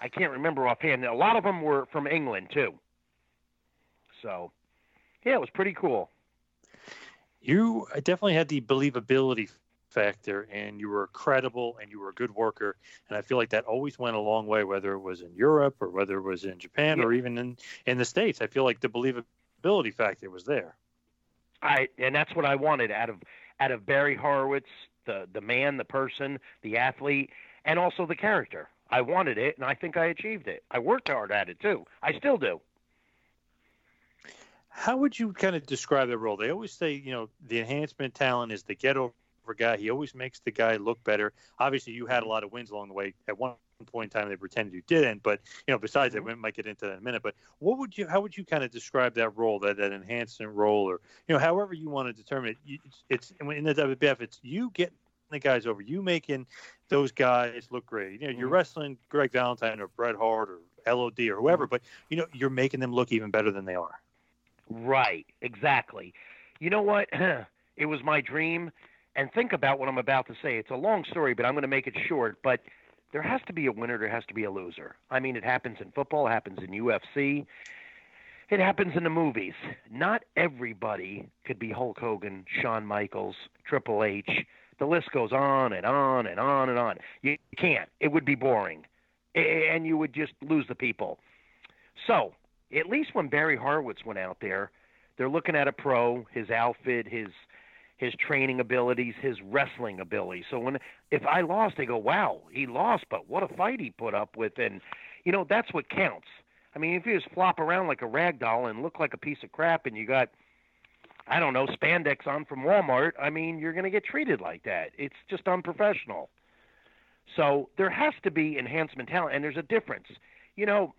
I can't remember offhand. A lot of them were from England too. So, yeah, it was pretty cool. You definitely had the believability factor, and you were credible, and you were a good worker. And I feel like that always went a long way, whether it was in Europe or whether it was in Japan or even in in the states. I feel like the believability factor was there. I and that's what I wanted out of out of Barry Horowitz, the the man, the person, the athlete, and also the character. I wanted it, and I think I achieved it. I worked hard at it too. I still do. How would you kind of describe that role? They always say, you know, the enhancement talent is the get over guy. He always makes the guy look better. Obviously, you had a lot of wins along the way. At one point in time, they pretended you didn't, but you know, besides that, mm-hmm. we might get into that in a minute. But what would you? How would you kind of describe that role, that that enhancement role, or you know, however you want to determine it? It's, it's in the WBF. It's you getting the guys over, you making those guys look great. You know, you're mm-hmm. wrestling Greg Valentine or Bret Hart or LOD or whoever, mm-hmm. but you know, you're making them look even better than they are. Right, exactly. You know what? it was my dream. And think about what I'm about to say. It's a long story, but I'm going to make it short. But there has to be a winner, there has to be a loser. I mean, it happens in football, it happens in UFC, it happens in the movies. Not everybody could be Hulk Hogan, Shawn Michaels, Triple H. The list goes on and on and on and on. You can't. It would be boring. And you would just lose the people. So, at least when Barry Horowitz went out there, they're looking at a pro, his outfit, his his training abilities, his wrestling ability. So when if I lost, they go, "Wow, he lost, but what a fight he put up with!" And you know that's what counts. I mean, if you just flop around like a rag doll and look like a piece of crap, and you got I don't know spandex on from Walmart, I mean, you're going to get treated like that. It's just unprofessional. So there has to be enhancement talent, and there's a difference. You know,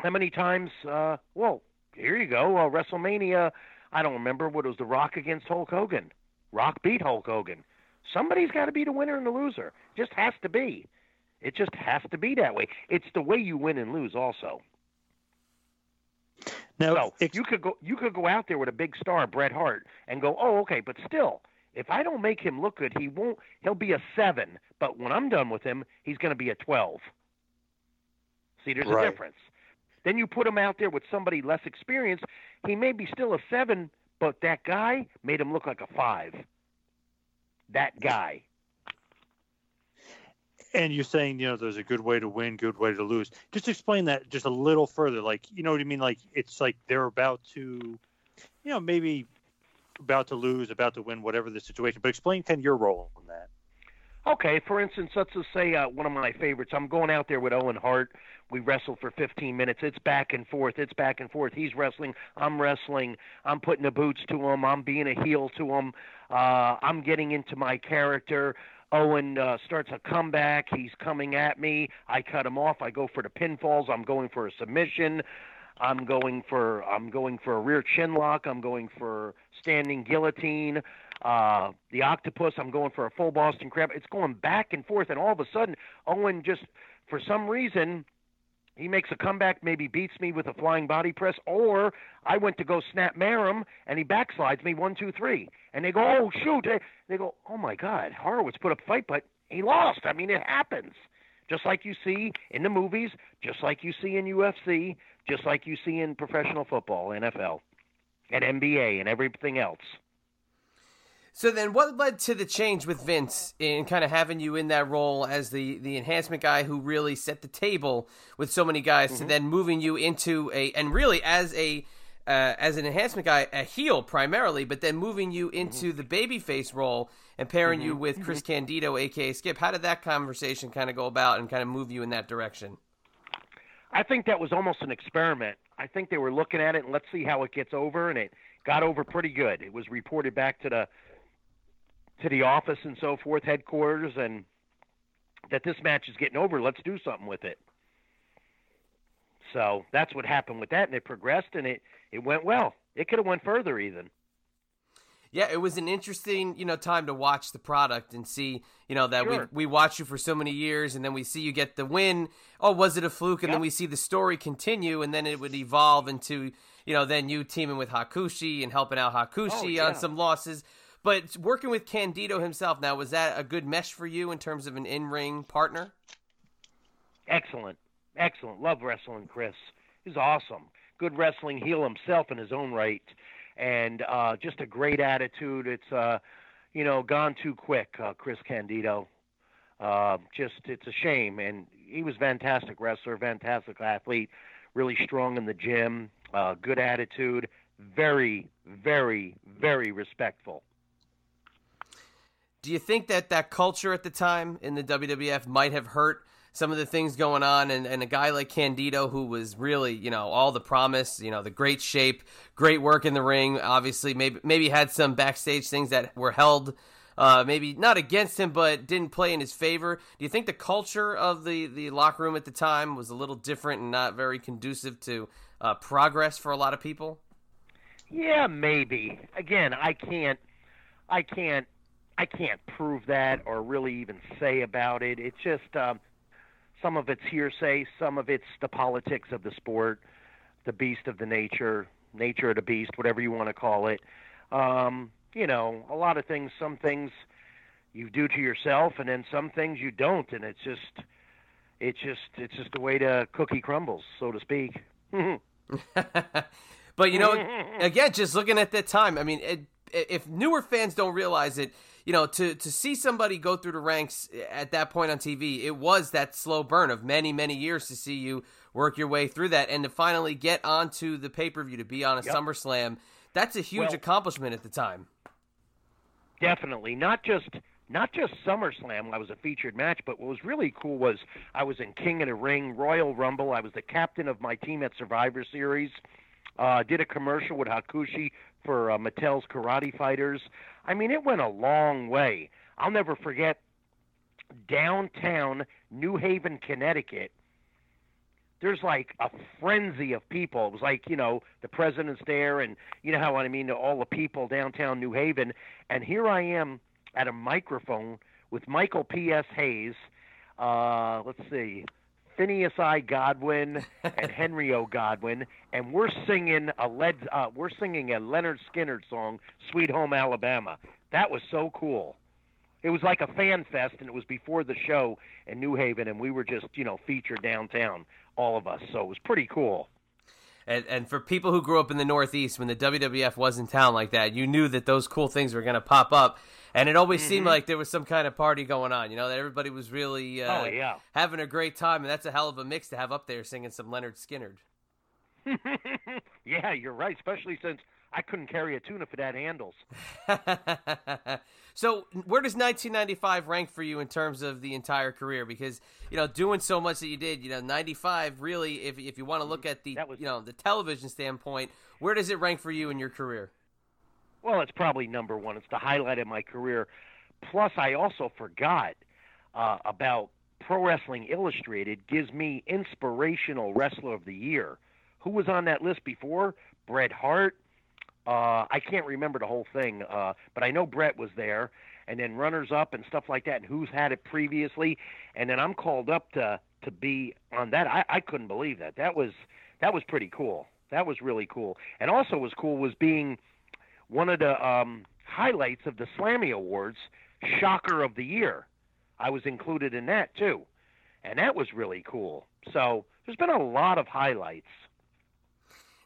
how many times? Uh, well, here you go. Uh, WrestleMania. I don't remember what it was. The Rock against Hulk Hogan. Rock beat Hulk Hogan. Somebody's got to be the winner and the loser. Just has to be. It just has to be that way. It's the way you win and lose, also. Now, so you could go you could go out there with a big star, Bret Hart, and go, oh, okay, but still, if I don't make him look good, he won't. He'll be a seven, but when I'm done with him, he's going to be a twelve. See, there's Right. a difference. Then you put him out there with somebody less experienced, he may be still a seven, but that guy made him look like a five. That guy. And you're saying, you know, there's a good way to win, good way to lose. Just explain that just a little further. Like, you know what I mean? Like, it's like they're about to, you know, maybe about to lose, about to win, whatever the situation. But explain kind of your role in that. Okay, for instance, let's just say uh, one of my favorites. I'm going out there with Owen Hart. We wrestle for 15 minutes. It's back and forth. It's back and forth. He's wrestling. I'm wrestling. I'm putting the boots to him. I'm being a heel to him. Uh, I'm getting into my character. Owen uh, starts a comeback. He's coming at me. I cut him off. I go for the pinfalls. I'm going for a submission. I'm going for I'm going for a rear chin lock. I'm going for standing guillotine. Uh, the octopus. I'm going for a full Boston crab. It's going back and forth, and all of a sudden, Owen just for some reason he makes a comeback, maybe beats me with a flying body press, or I went to go snap mare him and he backslides me one, two, three, and they go, oh shoot, they go, oh my God, Horowitz put up a fight, but he lost. I mean, it happens, just like you see in the movies, just like you see in UFC, just like you see in professional football, NFL, and NBA, and everything else. So then, what led to the change with Vince in kind of having you in that role as the the enhancement guy who really set the table with so many guys, to Mhm. then moving you into a and really as a uh, as an enhancement guy, a heel primarily, but then moving you into the babyface role and pairing you Mhm. with Chris Candido, aka Skip. How did that conversation kind of go about and kind of move you in that direction? I think that was almost an experiment. I think they were looking at it and let's see how it gets over, and it got over pretty good. It was reported back to the to the office and so forth, headquarters, and that this match is getting over. Let's do something with it. So that's what happened with that, and it progressed, and it it went well. It could have went further even. Yeah, it was an interesting, you know, time to watch the product and see, you know, that Sure. we we watch you for so many years, and then we see you get the win. Oh, was it a fluke? And then we see the story continue, and then it would evolve into, you know, then you teaming with Hakushi and helping out Hakushi Oh, yeah. on some losses. But working with Candido himself now was that a good mesh for you in terms of an in ring partner? Excellent. Excellent. Love wrestling Chris. He's awesome. Good wrestling heel himself in his own right. And uh just a great attitude. It's uh you know, gone too quick, uh Chris Candido. Uh just it's a shame and he was fantastic wrestler, fantastic athlete, really strong in the gym, uh good attitude, very very very respectful. Do you think that that culture at the time in the WWF might have hurt some of the things going on and, and a guy like Candido who was really, you know, all the promise, you know, the great shape, great work in the ring, obviously maybe maybe had some backstage things that were held uh, maybe not against him, but didn't play in his favor. Do you think the culture of the, the locker room at the time was a little different and not very conducive to uh, progress for a lot of people? Yeah, maybe. Again, I can't, I can't, I can't prove that or really even say about it. It's just um, some of it's hearsay, some of it's the politics of the sport, the beast of the nature, nature of the beast, whatever you want to call it. Um, you know, a lot of things, some things you do to yourself, and then some things you don't, and it's just, it's just, it's just the way the cookie crumbles, so to speak. but you know, again, just looking at that time, I mean, it, if newer fans don't realize it, you know, to to see somebody go through the ranks at that point on TV, it was that slow burn of many many years to see you work your way through that, and to finally get onto the pay per view to be on a Yep. SummerSlam. That's a huge Well- accomplishment at the time. Definitely, not just not just SummerSlam. I was a featured match, but what was really cool was I was in King of the Ring, Royal Rumble. I was the captain of my team at Survivor Series. Uh, did a commercial with Hakushi for uh, Mattel's Karate Fighters. I mean, it went a long way. I'll never forget downtown New Haven, Connecticut. There's like a frenzy of people. It was like, you know, the president's there, and you know how I mean, all the people downtown New Haven. And here I am at a microphone with Michael P.S. Hayes. Uh, let's see, Phineas I. Godwin and Henry O. Godwin, and we're singing a Led, uh, we're singing a Lynyrd Skynyrd song, "Sweet Home Alabama." That was so cool. It was like a fan fest, and it was before the show in New Haven, and we were just, you know, featured downtown, all of us. So it was pretty cool. And, and for people who grew up in the Northeast, when the WWF was in town like that, you knew that those cool things were going to pop up. And it always seemed Mhm. like there was some kind of party going on, you know, that everybody was really uh, Oh, yeah. having a great time. And that's a hell of a mix to have up there singing some Lynyrd Skynyrd. yeah, you're right, especially since I couldn't carry a tuna for that handles. So, where does 1995 rank for you in terms of the entire career? Because you know, doing so much that you did, you know, 95 really, if if you want to look at the you know the television standpoint, where does it rank for you in your career? Well, it's probably number one. It's the highlight of my career. Plus, I also forgot uh, about Pro Wrestling Illustrated gives me Inspirational Wrestler of the Year. Who was on that list before? Bret Hart. Uh, I can't remember the whole thing, uh, but I know Bret was there, and then runners up and stuff like that, and who's had it previously, and then I'm called up to to be on that. I, I couldn't believe that. That was that was pretty cool. That was really cool, and also was cool was being one of the um, highlights of the Slammy Awards, Shocker of the Year. I was included in that too, and that was really cool. So there's been a lot of highlights.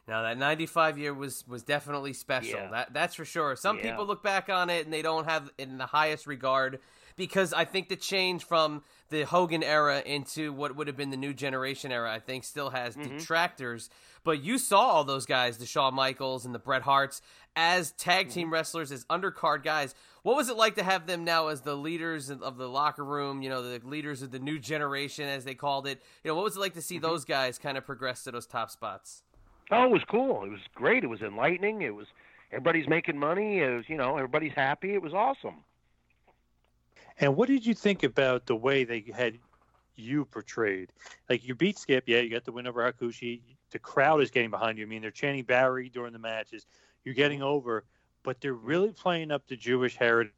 Now that 95 year was was definitely special. Yeah. That that's for sure. Some Yeah. people look back on it and they don't have it in the highest regard because I think the change from the Hogan era into what would have been the new generation era, I think still has Mhm. detractors. But you saw all those guys, the Shawn Michaels and the Bret Harts, as tag team wrestlers, as undercard guys. What was it like to have them now as the leaders of of the locker room? You know, the leaders of the new generation, as they called it. You know, what was it like to see those guys kind of progress to those top spots? Oh, it was cool. It was great. It was enlightening. It was everybody's making money. It was you know everybody's happy. It was awesome. And what did you think about the way they had you portrayed? Like you beat Skip, yeah, you got the win over Hakushi. The crowd is getting behind you. I mean, they're chanting Barry during the matches. You're getting over, but they're really playing up the Jewish heritage.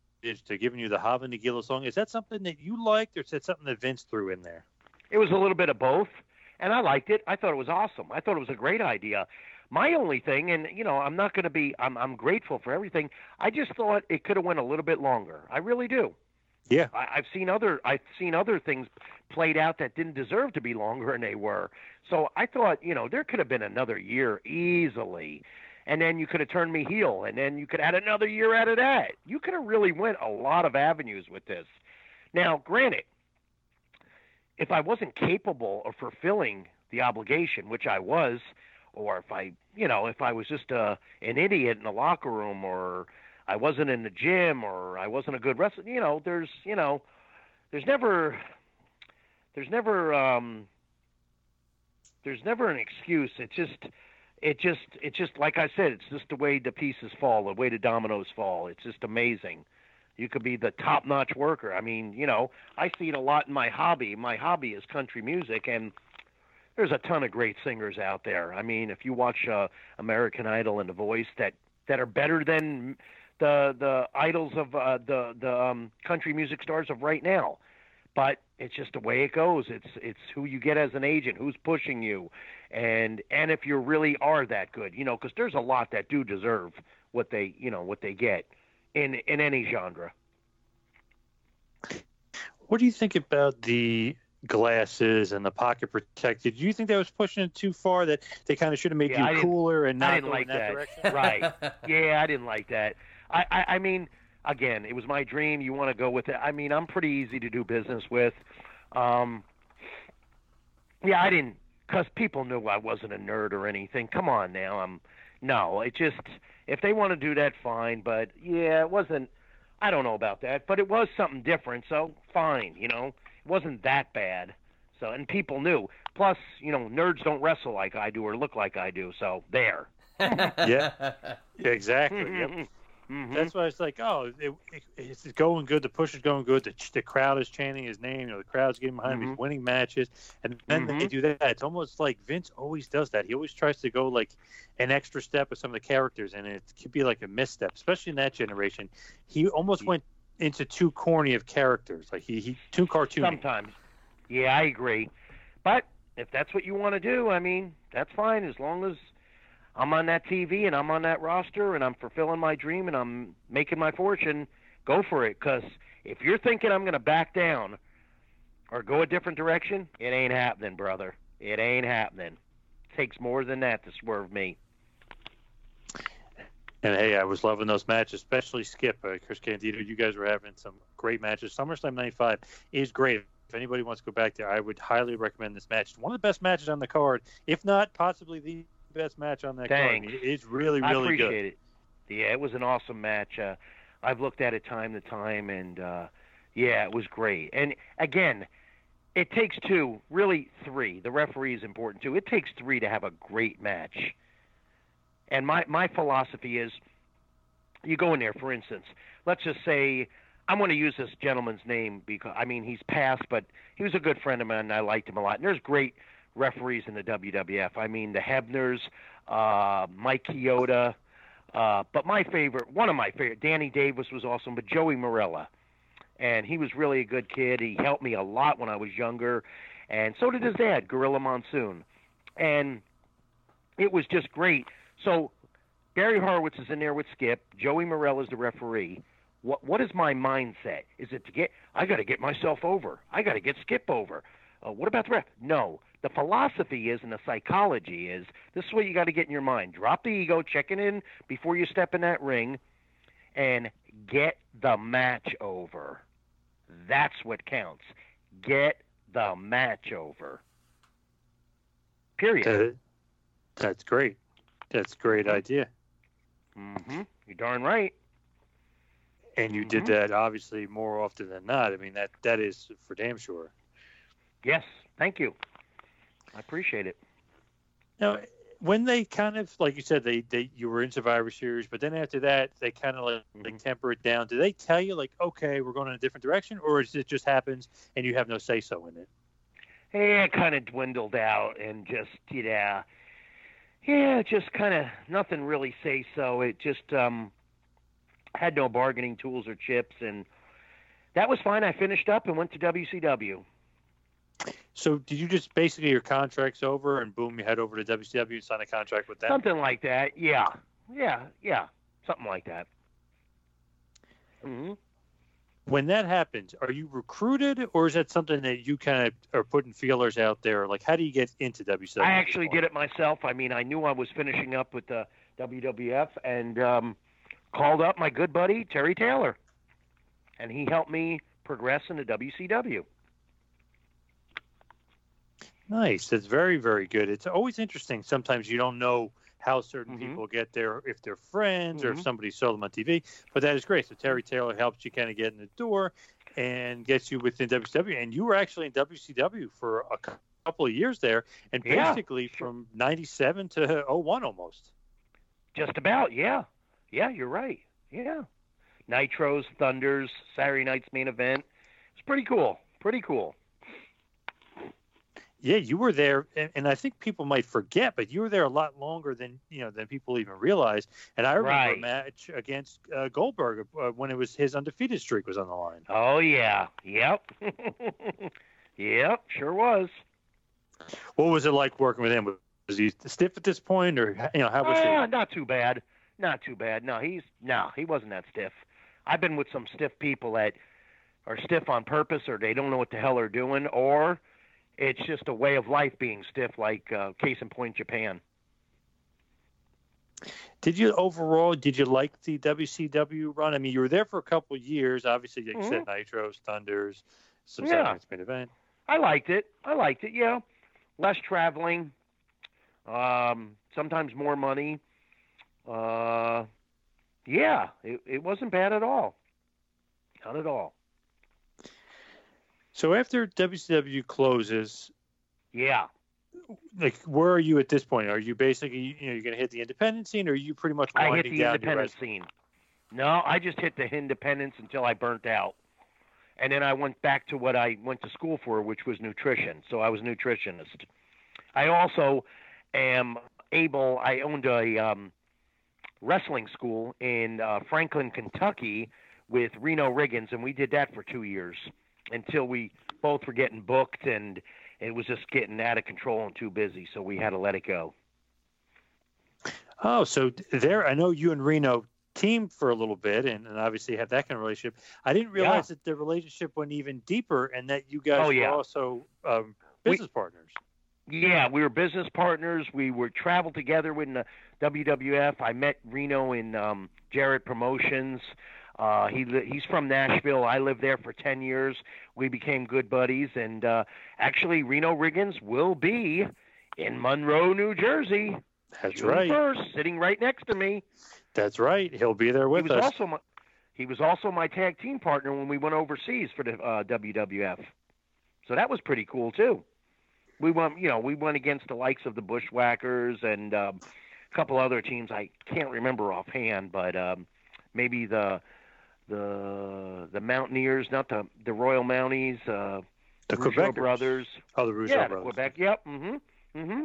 They're giving you the Hava Nagila song. Is that something that you liked, or is that something that Vince threw in there? It was a little bit of both, and I liked it. I thought it was awesome. I thought it was a great idea. My only thing, and you know, I'm not going to be. I'm I'm grateful for everything. I just thought it could have went a little bit longer. I really do. Yeah. I, I've seen other I've seen other things played out that didn't deserve to be longer, and they were. So I thought, you know, there could have been another year easily, and then you could have turned me heel, and then you could add another year out of that. You could have really went a lot of avenues with this. Now, granted, if I wasn't capable of fulfilling the obligation, which I was, or if I, you know, if I was just a an idiot in the locker room or I wasn't in the gym or I wasn't a good wrestler. You know, there's you know, there's never there's never um there's never an excuse. It just it just it just like I said, it's just the way the pieces fall, the way the dominoes fall. It's just amazing. You could be the top-notch worker. I mean, you know, I see it a lot in my hobby. My hobby is country music, and there's a ton of great singers out there. I mean, if you watch uh, American Idol and The Voice, that that are better than the the idols of uh, the the um, country music stars of right now. But it's just the way it goes. It's it's who you get as an agent, who's pushing you, and and if you really are that good, you know, because there's a lot that do deserve what they you know what they get in in any genre. What do you think about the glasses and the pocket protected? Do you think that was pushing it too far? That they kind of should have made Yeah, you cooler and not I didn't like in that, that. direction? right. Yeah, I didn't like that. I, I, I mean, again, it was my dream. You want to go with it. I mean, I'm pretty easy to do business with. Um, yeah, I didn't, because people knew I wasn't a nerd or anything. Come on now. I'm, no, it just, if they want to do that, fine. But yeah, it wasn't, I don't know about that, but it was something different. So fine, you know, it wasn't that bad. So, and people knew. Plus, you know, nerds don't wrestle like I do or look like I do. So there. yeah, yeah, exactly. Yep. Mhm. That's why it's like, oh, it, it, it's going good. The push is going good. The, the crowd is chanting his name. You know, the crowd's getting behind him. He's winning matches, and then they Mhm. do that. It's almost like Vince always does that. He always tries to go like an extra step with some of the characters, and it could be like a misstep, especially in that generation. He almost went into too corny of characters. Like he, he too cartoony. Sometimes. Yeah, I agree. But if that's what you want to do, I mean, that's fine as long as I'm on that TV and I'm on that roster and I'm fulfilling my dream and I'm making my fortune. Go for it, because if you're thinking I'm going to back down or go a different direction, it ain't happening, brother. It ain't happening. It takes more than that to swerve me. And hey, I was loving those matches, especially Skip, uh, Chris Candido. You guys were having some great matches. SummerSlam '95 is great. If anybody wants to go back there, I would highly recommend this match. One of the best matches on the card, if not possibly the best match on that Thanks. card. It's really, really I appreciate good. it. Yeah, it was an awesome match. Uh, I've looked at it time to time, and uh, yeah, it was great. And again, it takes two, really three. The referee is important too. It takes three to have a great match. And my my philosophy is, you go in there. For instance, let's just say I'm going to use this gentleman's name because I mean he's passed, but he was a good friend of mine. and I liked him a lot. And there's great referees in the WWF. I mean the Hebners, uh, Mike Chioda. Uh, but my favorite, one of my favorite, Danny Davis was awesome, but Joey Marella. And he was really a good kid. He helped me a lot when I was younger. And so did his dad, Gorilla Monsoon. And it was just great. So Barry Horowitz is in there with Skip. Joey Marella is the referee. What what is my mindset? Is it to get? I got to get myself over. I got to get Skip over. Uh, what about the ref? No. The philosophy is and the psychology is this is what you got to get in your mind. Drop the ego, check it in before you step in that ring, and get the match over. That's what counts. Get the match over. Period. That- that's great. That's a great idea. Mm-hmm. You're darn right. And you did Mhm. that obviously more often than not. I mean that that is for damn sure. Yes. Thank you. I appreciate it. Now, when they kind of like you said, they, they you were in Survivor Series, but then after that, they kind of like, like temper it down. Do they tell you like, okay, we're going in a different direction, or is it just happens and you have no say so in it? Yeah, it kind of dwindled out and just, yeah, yeah, just kind of nothing really say so. It just um had no bargaining tools or chips, and that was fine. I finished up and went to WCW. So did you just basically your contract's over and boom, you head over to WCW and sign a contract with them? Something like that. Yeah, yeah, yeah, something like that. hmm When that happens, are you recruited or is that something that you kind of are putting feelers out there? Like, how do you get into WCW? I actually did it myself. I mean, I knew I was finishing up with the WWF and um, called up my good buddy Terry Taylor, and he helped me progress into WCW. Nice. That's very, very good. It's always interesting. Sometimes you don't know how certain Mm-hmm. people get there, if they're friends or if Mhm. somebody saw them on TV. But that is great. So Terry Taylor helps you kind of get in the door and gets you within WCW. And you were actually in WCW for a couple of years there, and Yeah. basically from '97 to 01 almost. Just about, yeah. Yeah, you're right. Yeah. Nitros, Thunders, Saturday night's main event. It's pretty cool. Pretty cool. Yeah, you were there, and, and I think people might forget, but you were there a lot longer than you know than people even realize. And I remember a match against uh, Goldberg uh, when it was his undefeated streak was on the line. Oh yeah. Yep. yep, sure was. What was it like working with him? Was he stiff at this point, or you know how was Ah, he? not too bad. Not too bad. No, he's no, he wasn't that stiff. I've been with some stiff people that are stiff on purpose, or they don't know what the hell they're doing, or it's just a way of life being stiff. Like uh, case in point, Japan. Did you overall? Did you like the WCW run? I mean, you were there for a couple of years. Obviously, like you said, Nitros, Thunders, some Mm-hmm. Yeah. Main event. I liked it. I liked it. Yeah, less traveling. Um, sometimes more money. Uh, yeah, it, it wasn't bad at all. Not at all. So after WCW closes, Yeah. like where are you at this point? Are you basically you know you're going to hit the independent scene, or are you pretty much I hit the independent scene. No, I just hit the independence until I burnt out. And then I went back to what I went to school for, which was nutrition. So I was a nutritionist. I also am able, I owned a um, wrestling school in uh, Franklin, Kentucky with Reno Riggins, and we did that for two years until we both were getting booked and it was just getting out of control and too busy. So we had to let it go. Oh, so there, I know you and Reno teamed for a little bit, and, and obviously have that kind of relationship. I didn't realize that the relationship went even deeper, and that you guys Oh, yeah. were also um, We- business partners. Yeah, we were business partners. We were traveled together with the WWF. I met Reno in um, Jarrett Promotions. Uh, he li- he's from Nashville. I lived there for ten years. We became good buddies, and uh, actually, Reno Riggins will be in Monroe, New Jersey. That's June right. First, sitting right next to me. That's right. He'll be there He with was us. also my he was also my tag team partner when we went overseas for the uh, WWF. So that was pretty cool too. We went, you know, we went against the likes of the Bushwhackers and um, a couple other teams I can't remember offhand, but um, maybe the the the Mountaineers, not the the Royal Mounties, uh, The Rougeau Quebecers. brothers. Oh, the Rougeau yeah, brothers. the Quebec. Yep. Mm-hmm. Mm-hmm.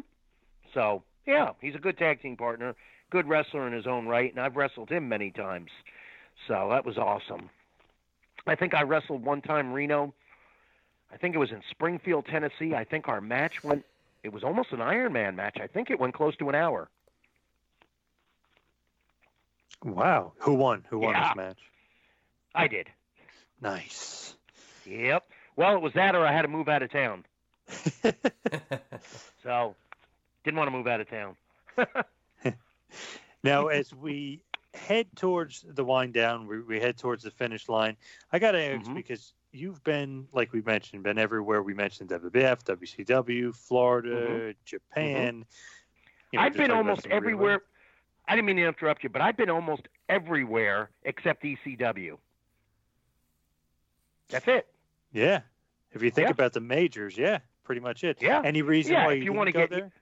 So yeah, he's a good tag team partner, good wrestler in his own right, and I've wrestled him many times. So that was awesome. I think I wrestled one time Reno. I think it was in Springfield, Tennessee. I think our match went. It was almost an Iron Man match. I think it went close to an hour. Wow. Who won? Who won Yeah. this match? I did. Nice. Yep. Well, it was that, or I had to move out of town. so, didn't want to move out of town. Now, as we head towards the wind down, we, we head towards the finish line. I got to ask Mm-hmm. because you've been, like we mentioned, been everywhere. We mentioned WWF, WCW, Florida, Mhm. Japan. You know, I've been like almost everywhere. I didn't mean to interrupt you, but I've been almost everywhere except ECW. That's it. Yeah. If you think Yeah. about the majors, yeah, pretty much it. Yeah. Any reason Yeah, why you, you didn't wanna go get- there?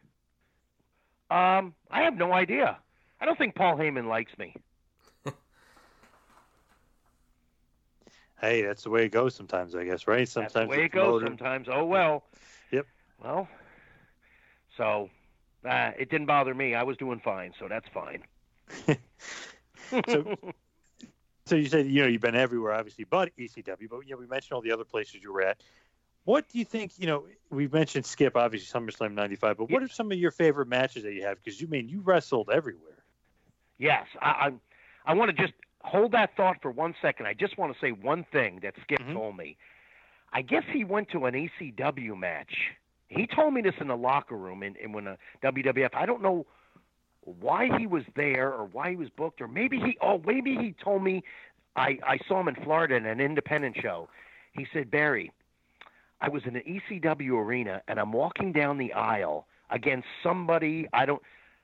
Um, I have no idea. I don't think Paul Heyman likes me. Hey, that's the way it goes sometimes, I guess, right? Sometimes That's the way it goes sometimes. Oh well. Yep. Well, so uh, it didn't bother me. I was doing fine, so that's fine. So, so you said you know you've been everywhere, obviously, but ECW. But you know we mentioned all the other places you were at. What do you think? You know, we mentioned Skip, obviously SummerSlam '95. But what are some of your favorite matches that you have? Because you mean you wrestled everywhere. Yes, I, I, I want to just hold that thought for one second. I just want to say one thing that Skip Mm-hmm. told me. I guess he went to an ECW match. He told me this in the locker room and in when a WWF. I don't know why he was there or why he was booked or maybe he oh maybe he told me I I saw him in Florida in an independent show. He said Barry, I was in an ECW arena and I'm walking down the aisle against somebody I don't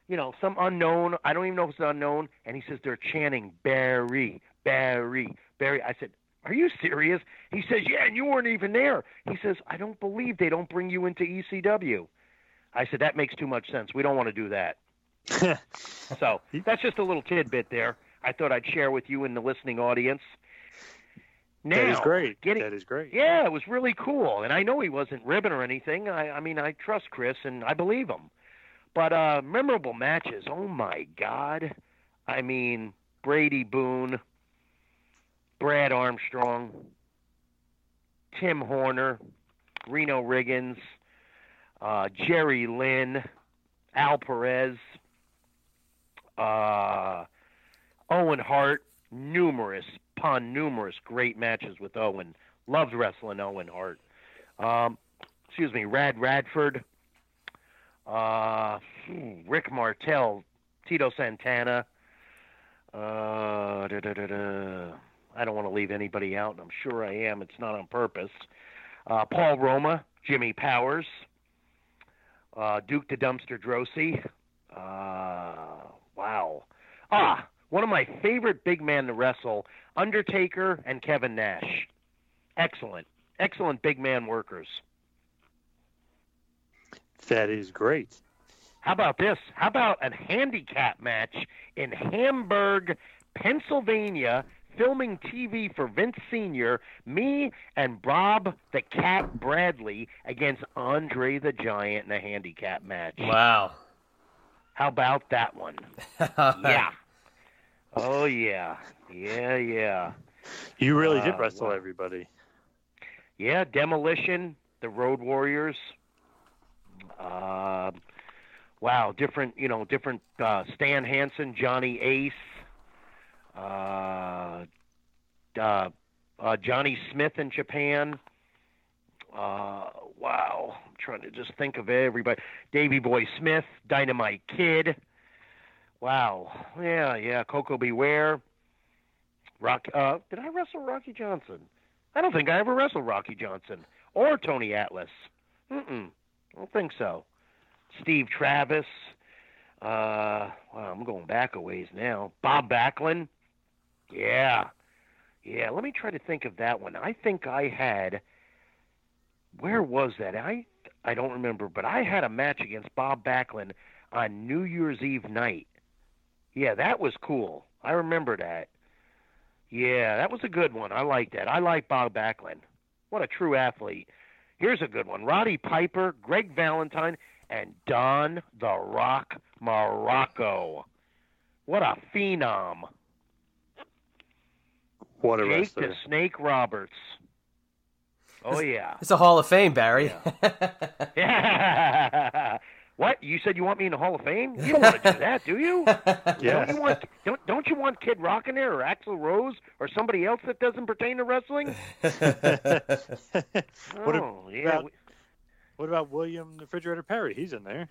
you know, some unknown. I don't even know if it's unknown. And he says they're chanting Barry, Barry, Barry. I said, Are you serious? He says, Yeah, and you weren't even there. He says, I don't believe they don't bring you into ECW. I said, That makes too much sense. We don't want to do that. So that's just a little tidbit there. I thought I'd share with you and the listening audience. Now, that is great. Getting, that is great. Yeah, it was really cool, and I know he wasn't ribbing or anything. I, I mean, I trust Chris and I believe him. But uh, memorable matches. Oh my God! I mean, Brady Boone, Brad Armstrong, Tim Horner, Reno Riggins, uh, Jerry Lynn, Al Perez, uh, Owen Hart. Numerous, upon numerous great matches with Owen. Loved wrestling Owen Hart. Um, excuse me, Rad Radford, uh, Rick Martel, Tito Santana. Uh. I don't want to leave anybody out, and I'm sure I am. It's not on purpose. Uh, Paul Roma, Jimmy Powers, uh, Duke the Dumpster Droese. Wow. Ah, one of my favorite big men to wrestle, Undertaker and Kevin Nash. Excellent, excellent big man workers. That is great. How about this? How about a handicap match in Hamburg, Pennsylvania, filming TV for Vince Sr., me and Bob the Cat Bradley against Andre the Giant in a handicap match. Wow. How about that one? yeah. Oh, yeah. Yeah, yeah. You really did Uh, wrestle wow. everybody. Yeah, Demolition, the Road Warriors. Uh, wow, different, you know, different. Uh, Stan Hansen, Johnny Ace, uh, uh, uh, Johnny Smith in Japan. Wow, I'm trying to just think of everybody. Davy Boy Smith, Dynamite Kid. Wow, yeah, yeah, Koko B. Ware. Rock. Uh, did I wrestle Rocky Johnson? I don't think I ever wrestled Rocky Johnson or Tony Atlas. Mm-mm. I don't think so. Steve Travis. Uh, wow, I'm going back a ways now. Bob Backlund. Yeah. Yeah, let me try to think of that one. I think I had where was that? I I don't remember, but I had a match against Bob Backlund on New Year's Eve night. Yeah, that was cool. I remember that. Yeah, that was a good one. I like that. I like Bob Backlund. What a true athlete. Here's a good one. Roddy Piper, Greg Valentine, and Don the Rock Muraco. What a phenom. What a Jake wrestler. the Snake Roberts. Oh yeah. It's a Hall of Fame, Barry. Yeah. what? You said you want me in the Hall of Fame? You don't want to do that, do you? yeah. Don't you want don't don't you want Kid Rock in there or Axl Rose or somebody else that doesn't pertain to wrestling? What oh, yeah. about- we- What about William Refrigerator Perry? He's in there.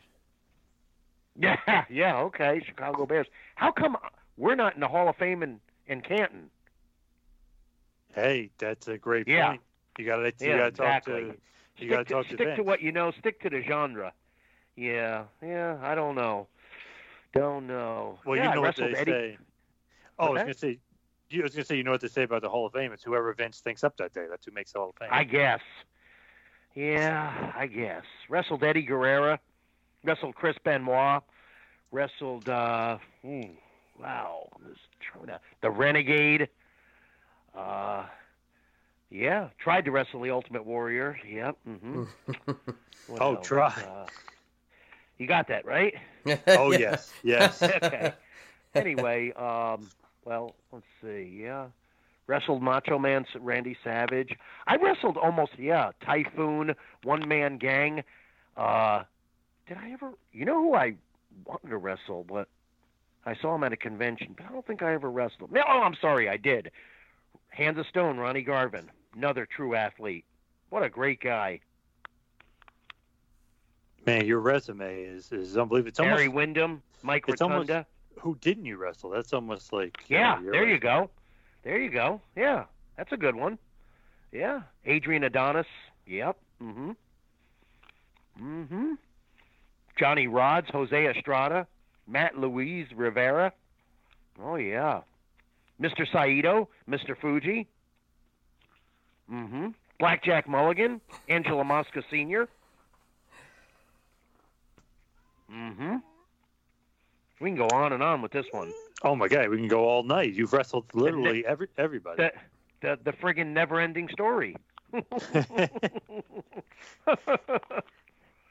Yeah, yeah, okay. Chicago Bears. How come we're not in the Hall of Fame in, in Canton? Hey, that's a great Yeah. point. You got Yeah, to talk exactly. to you Stick, got to talk to stick to what you know. Stick to the genre. Yeah, yeah. I don't know. Don't know. Well, yeah, you know what they Eddie. say. Oh, I was gonna say. You, I was gonna say, you know what they say about the Hall of Fame? It's whoever Vince thinks up that day. That's who makes the Hall of Fame. I guess. Yeah, I guess. Wrestled Eddie Guerrero. Wrestled Chris Benoit. Wrestled. uh hmm, Wow. This the Renegade. Uh. Yeah, tried to wrestle the Ultimate Warrior. Yep. hmm Oh, else? try. Uh, you got that right? Oh yes, yes. okay. Anyway, um, well, let's see. Yeah, wrestled Macho Man Randy Savage. I wrestled almost yeah Typhoon One Man Gang. Uh, did I ever? You know who I wanted to wrestle, but I saw him at a convention, but I don't think I ever wrestled. No, oh, I'm sorry, I did. Hands of Stone, Ronnie Garvin, another true athlete. What a great guy. Man, your resume is is unbelievable. It's Barry almost Windham, Mike it's almost who didn't you wrestle? That's almost like Yeah, there you go. There you go. Yeah, that's a good one. Yeah, Adrian Adonis. Yep. Mm Mhm. Mm Mhm. Johnny Rodz, Jose Estrada, Matt Luis Rivera. Oh yeah. Mr. Saito, Mr. Fuji. Mm-hmm. Blackjack Mulligan, Angelo Mosca Sr. Mm-hmm. We can go on and on with this one. Oh my God, we can go all night. You've wrestled literally every everybody. The the the friggin' never-ending story.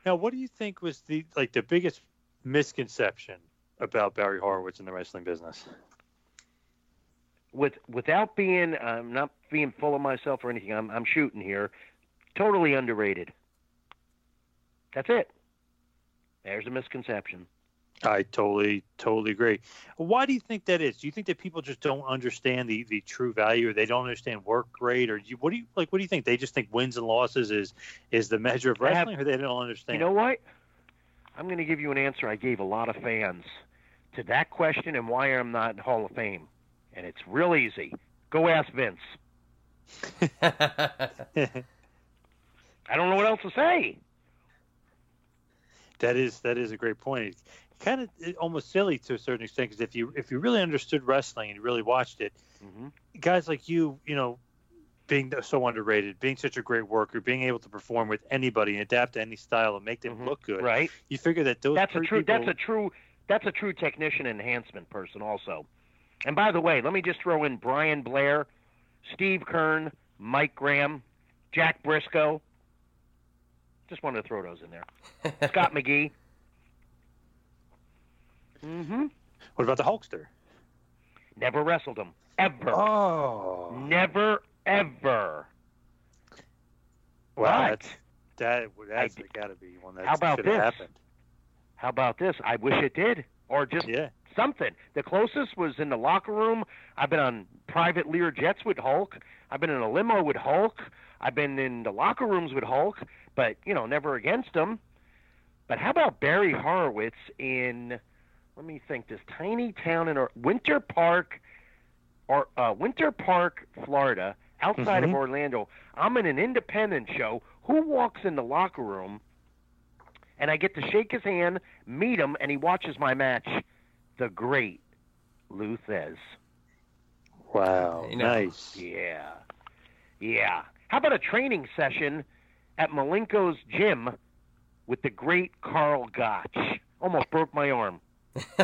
now, what do you think was the like the biggest misconception about Barry Horowitz in the wrestling business? With without being, I'm not being full of myself or anything. I'm I'm shooting here. Totally underrated. That's it. There's a misconception. I totally, totally agree. Why do you think that is? Do you think that people just don't understand the, the true value, or they don't understand work rate, or you, what do you like? What do you think? They just think wins and losses is is the measure of I have- wrestling, or they don't understand? You know what? I'm going to give you an answer I gave a lot of fans to that question and why I'm not in Hall of Fame. And it's real easy. Go ask Vince. I don't know what else to say. That is that is a great point. Kind of almost silly to a certain extent because if you if you really understood wrestling and really watched it, Mm-hmm. guys like you, you know, being so underrated, being such a great worker, being able to perform with anybody and adapt to any style and make them look good. Mm-hmm. Right. You figure that those That's a true. people, That's a true. That's a true technician enhancement person also. And by the way, let me just throw in Brian Blair, Steve Keirn, Mike Graham, Jack Brisco. Just wanted to throw those in there. Scott McGhee. Mm-hmm. What about the Hulkster? Never wrestled him. Ever. Oh. Never, ever. Wow, But- that's that that's got to be one that How about should have this? happened. How about this? I wish it did. Or just Yeah. Something. The closest was in the locker room. I've been on private Lear jets with Hulk. I've been in a limo with Hulk. I've been in the locker rooms with Hulk, but you know, never against him. But how about Barry Horowitz in let me think this tiny town in or Winter Park or uh, Winter Park, Florida, outside Mhm. of Orlando. I'm in an independent show. Who walks in the locker room and I get to shake his hand, meet him, and he watches my match. The great Lou Thesz. Wow, You know. nice. Yeah. Yeah. How about a training session at Malenko's gym with the great Karl Gotch? Almost broke my arm.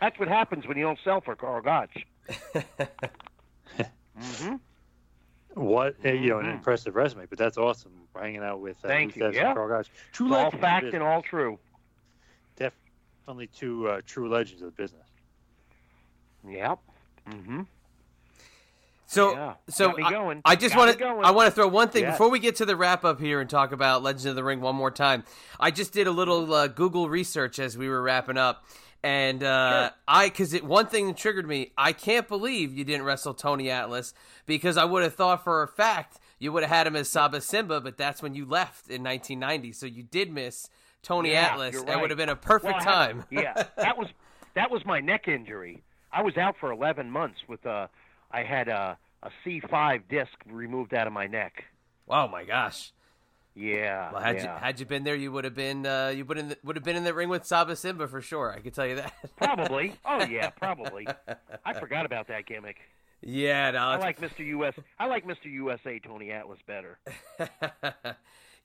That's what happens when you don't sell for Karl Gotch. hmm What uh, you know, an Mhm. impressive resume, but that's awesome. Hanging out with uh, Thank you. Thesz Yeah. and Karl Gotch. True all legends of the fact and all true. Definitely two uh, true legends of the business. Yep. Mm-hmm. So, Yeah. so Got me I- going. I, just want to I want to throw one thing Yes. before we get to the wrap up here and talk about Legends of the Ring one more time. I just did a little uh, Google research as we were wrapping up, and uh, I because it one thing that triggered me. I can't believe you didn't wrestle Tony Atlas because I would have thought for a fact you would have had him as Saba Simba, but that's when you left in 1990, so you did miss Tony Yeah, Atlas. you're That would have been a perfect Well, I had- time. yeah, that was that was my neck injury. I was out for 11 months with uh I had a a C5 disc removed out of my neck. oh my gosh. Yeah. Well, had yeah. you had you been there, you would have been uh, you would have would have been in the ring with Saba Simba for sure. I can tell you that. probably. Oh yeah, probably. I forgot about that gimmick. Yeah, no, I like Mr. US. I like Mr. USA Tony Atlas better.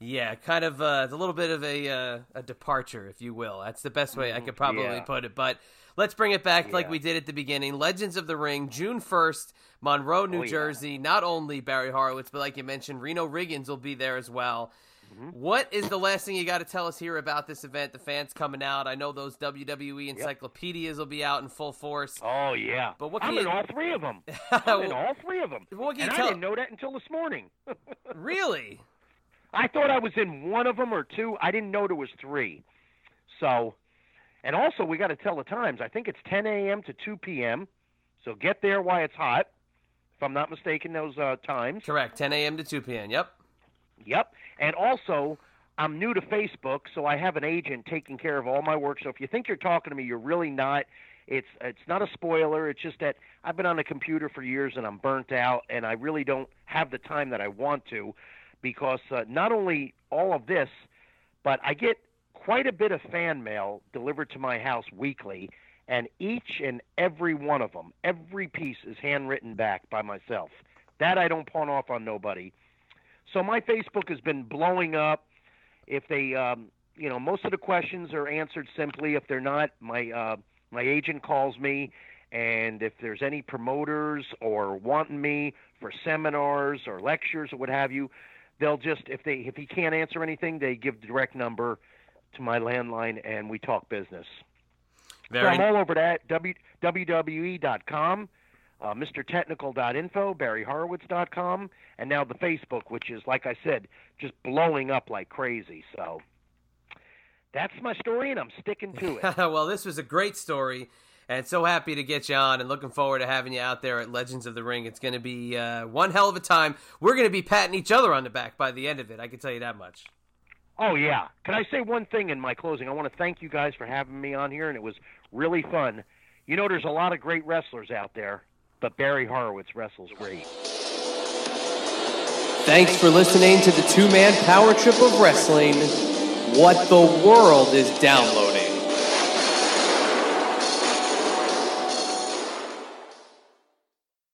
yeah, kind of uh, a little bit of a uh, a departure, if you will. That's the best way I could probably Mm-hmm. yeah. put it. But let's bring it back like we did at the beginning. Legends of the Ring, June first, Monroe, New Oh, yeah. Jersey. Not only Barry Horowitz, but like you mentioned, Reno Riggins will be there as well. Mm-hmm. What is the last thing you got to tell us here about this event? The fans coming out. I know those WWE encyclopedias will be out in full force. Oh yeah. But what I'm can in all three of them. I'm in all three of them. What can and you I didn't know that until this morning. Really? I thought I was in one of them or two. I didn't know there was three. So, and also we got to tell the times. I think it's 10 a.m. to 2 p.m. So get there while it's hot. If I'm not mistaken, those uh, times. Correct. 10 a.m. to 2 p.m. Yep. Yep. And also, I'm new to Facebook, so I have an agent taking care of all my work. So if you think you're talking to me, you're really not. It's it's not a spoiler. It's just that I've been on a computer for years and I'm burnt out, and I really don't have the time that I want to, because uh, not only all of this, but I get quite a bit of fan mail delivered to my house weekly, and each and every one of them, every piece is handwritten back by myself. That I don't pawn off on nobody. So my Facebook has been blowing up. If they, um, you know, most of the questions are answered simply. If they're not, my uh, my agent calls me, and if there's any promoters or wanting me for seminars or lectures or what have you, they'll just if they if he can't answer anything, they give the direct number to my landline and we talk business. Very So I'm all over that. W, WWE.com, uh, MrTechnical.info, BarryHorowitz.com, and now the Facebook, which is, like I said, just blowing up like crazy. So that's my story, and I'm sticking to it. well, this was a great story, and so happy to get you on, and looking forward to having you out there at Legends of the Ring. It's going to be uh, one hell of a time. We're going to be patting each other on the back by the end of it. I can tell you that much. Oh yeah. Can I say one thing in my closing? I want to thank you guys for having me on here, and it was really fun. You know, there's a lot of great wrestlers out there, but Barry Horowitz wrestles great. Thanks for listening to the two man power trip of wrestling. What the world is downloading.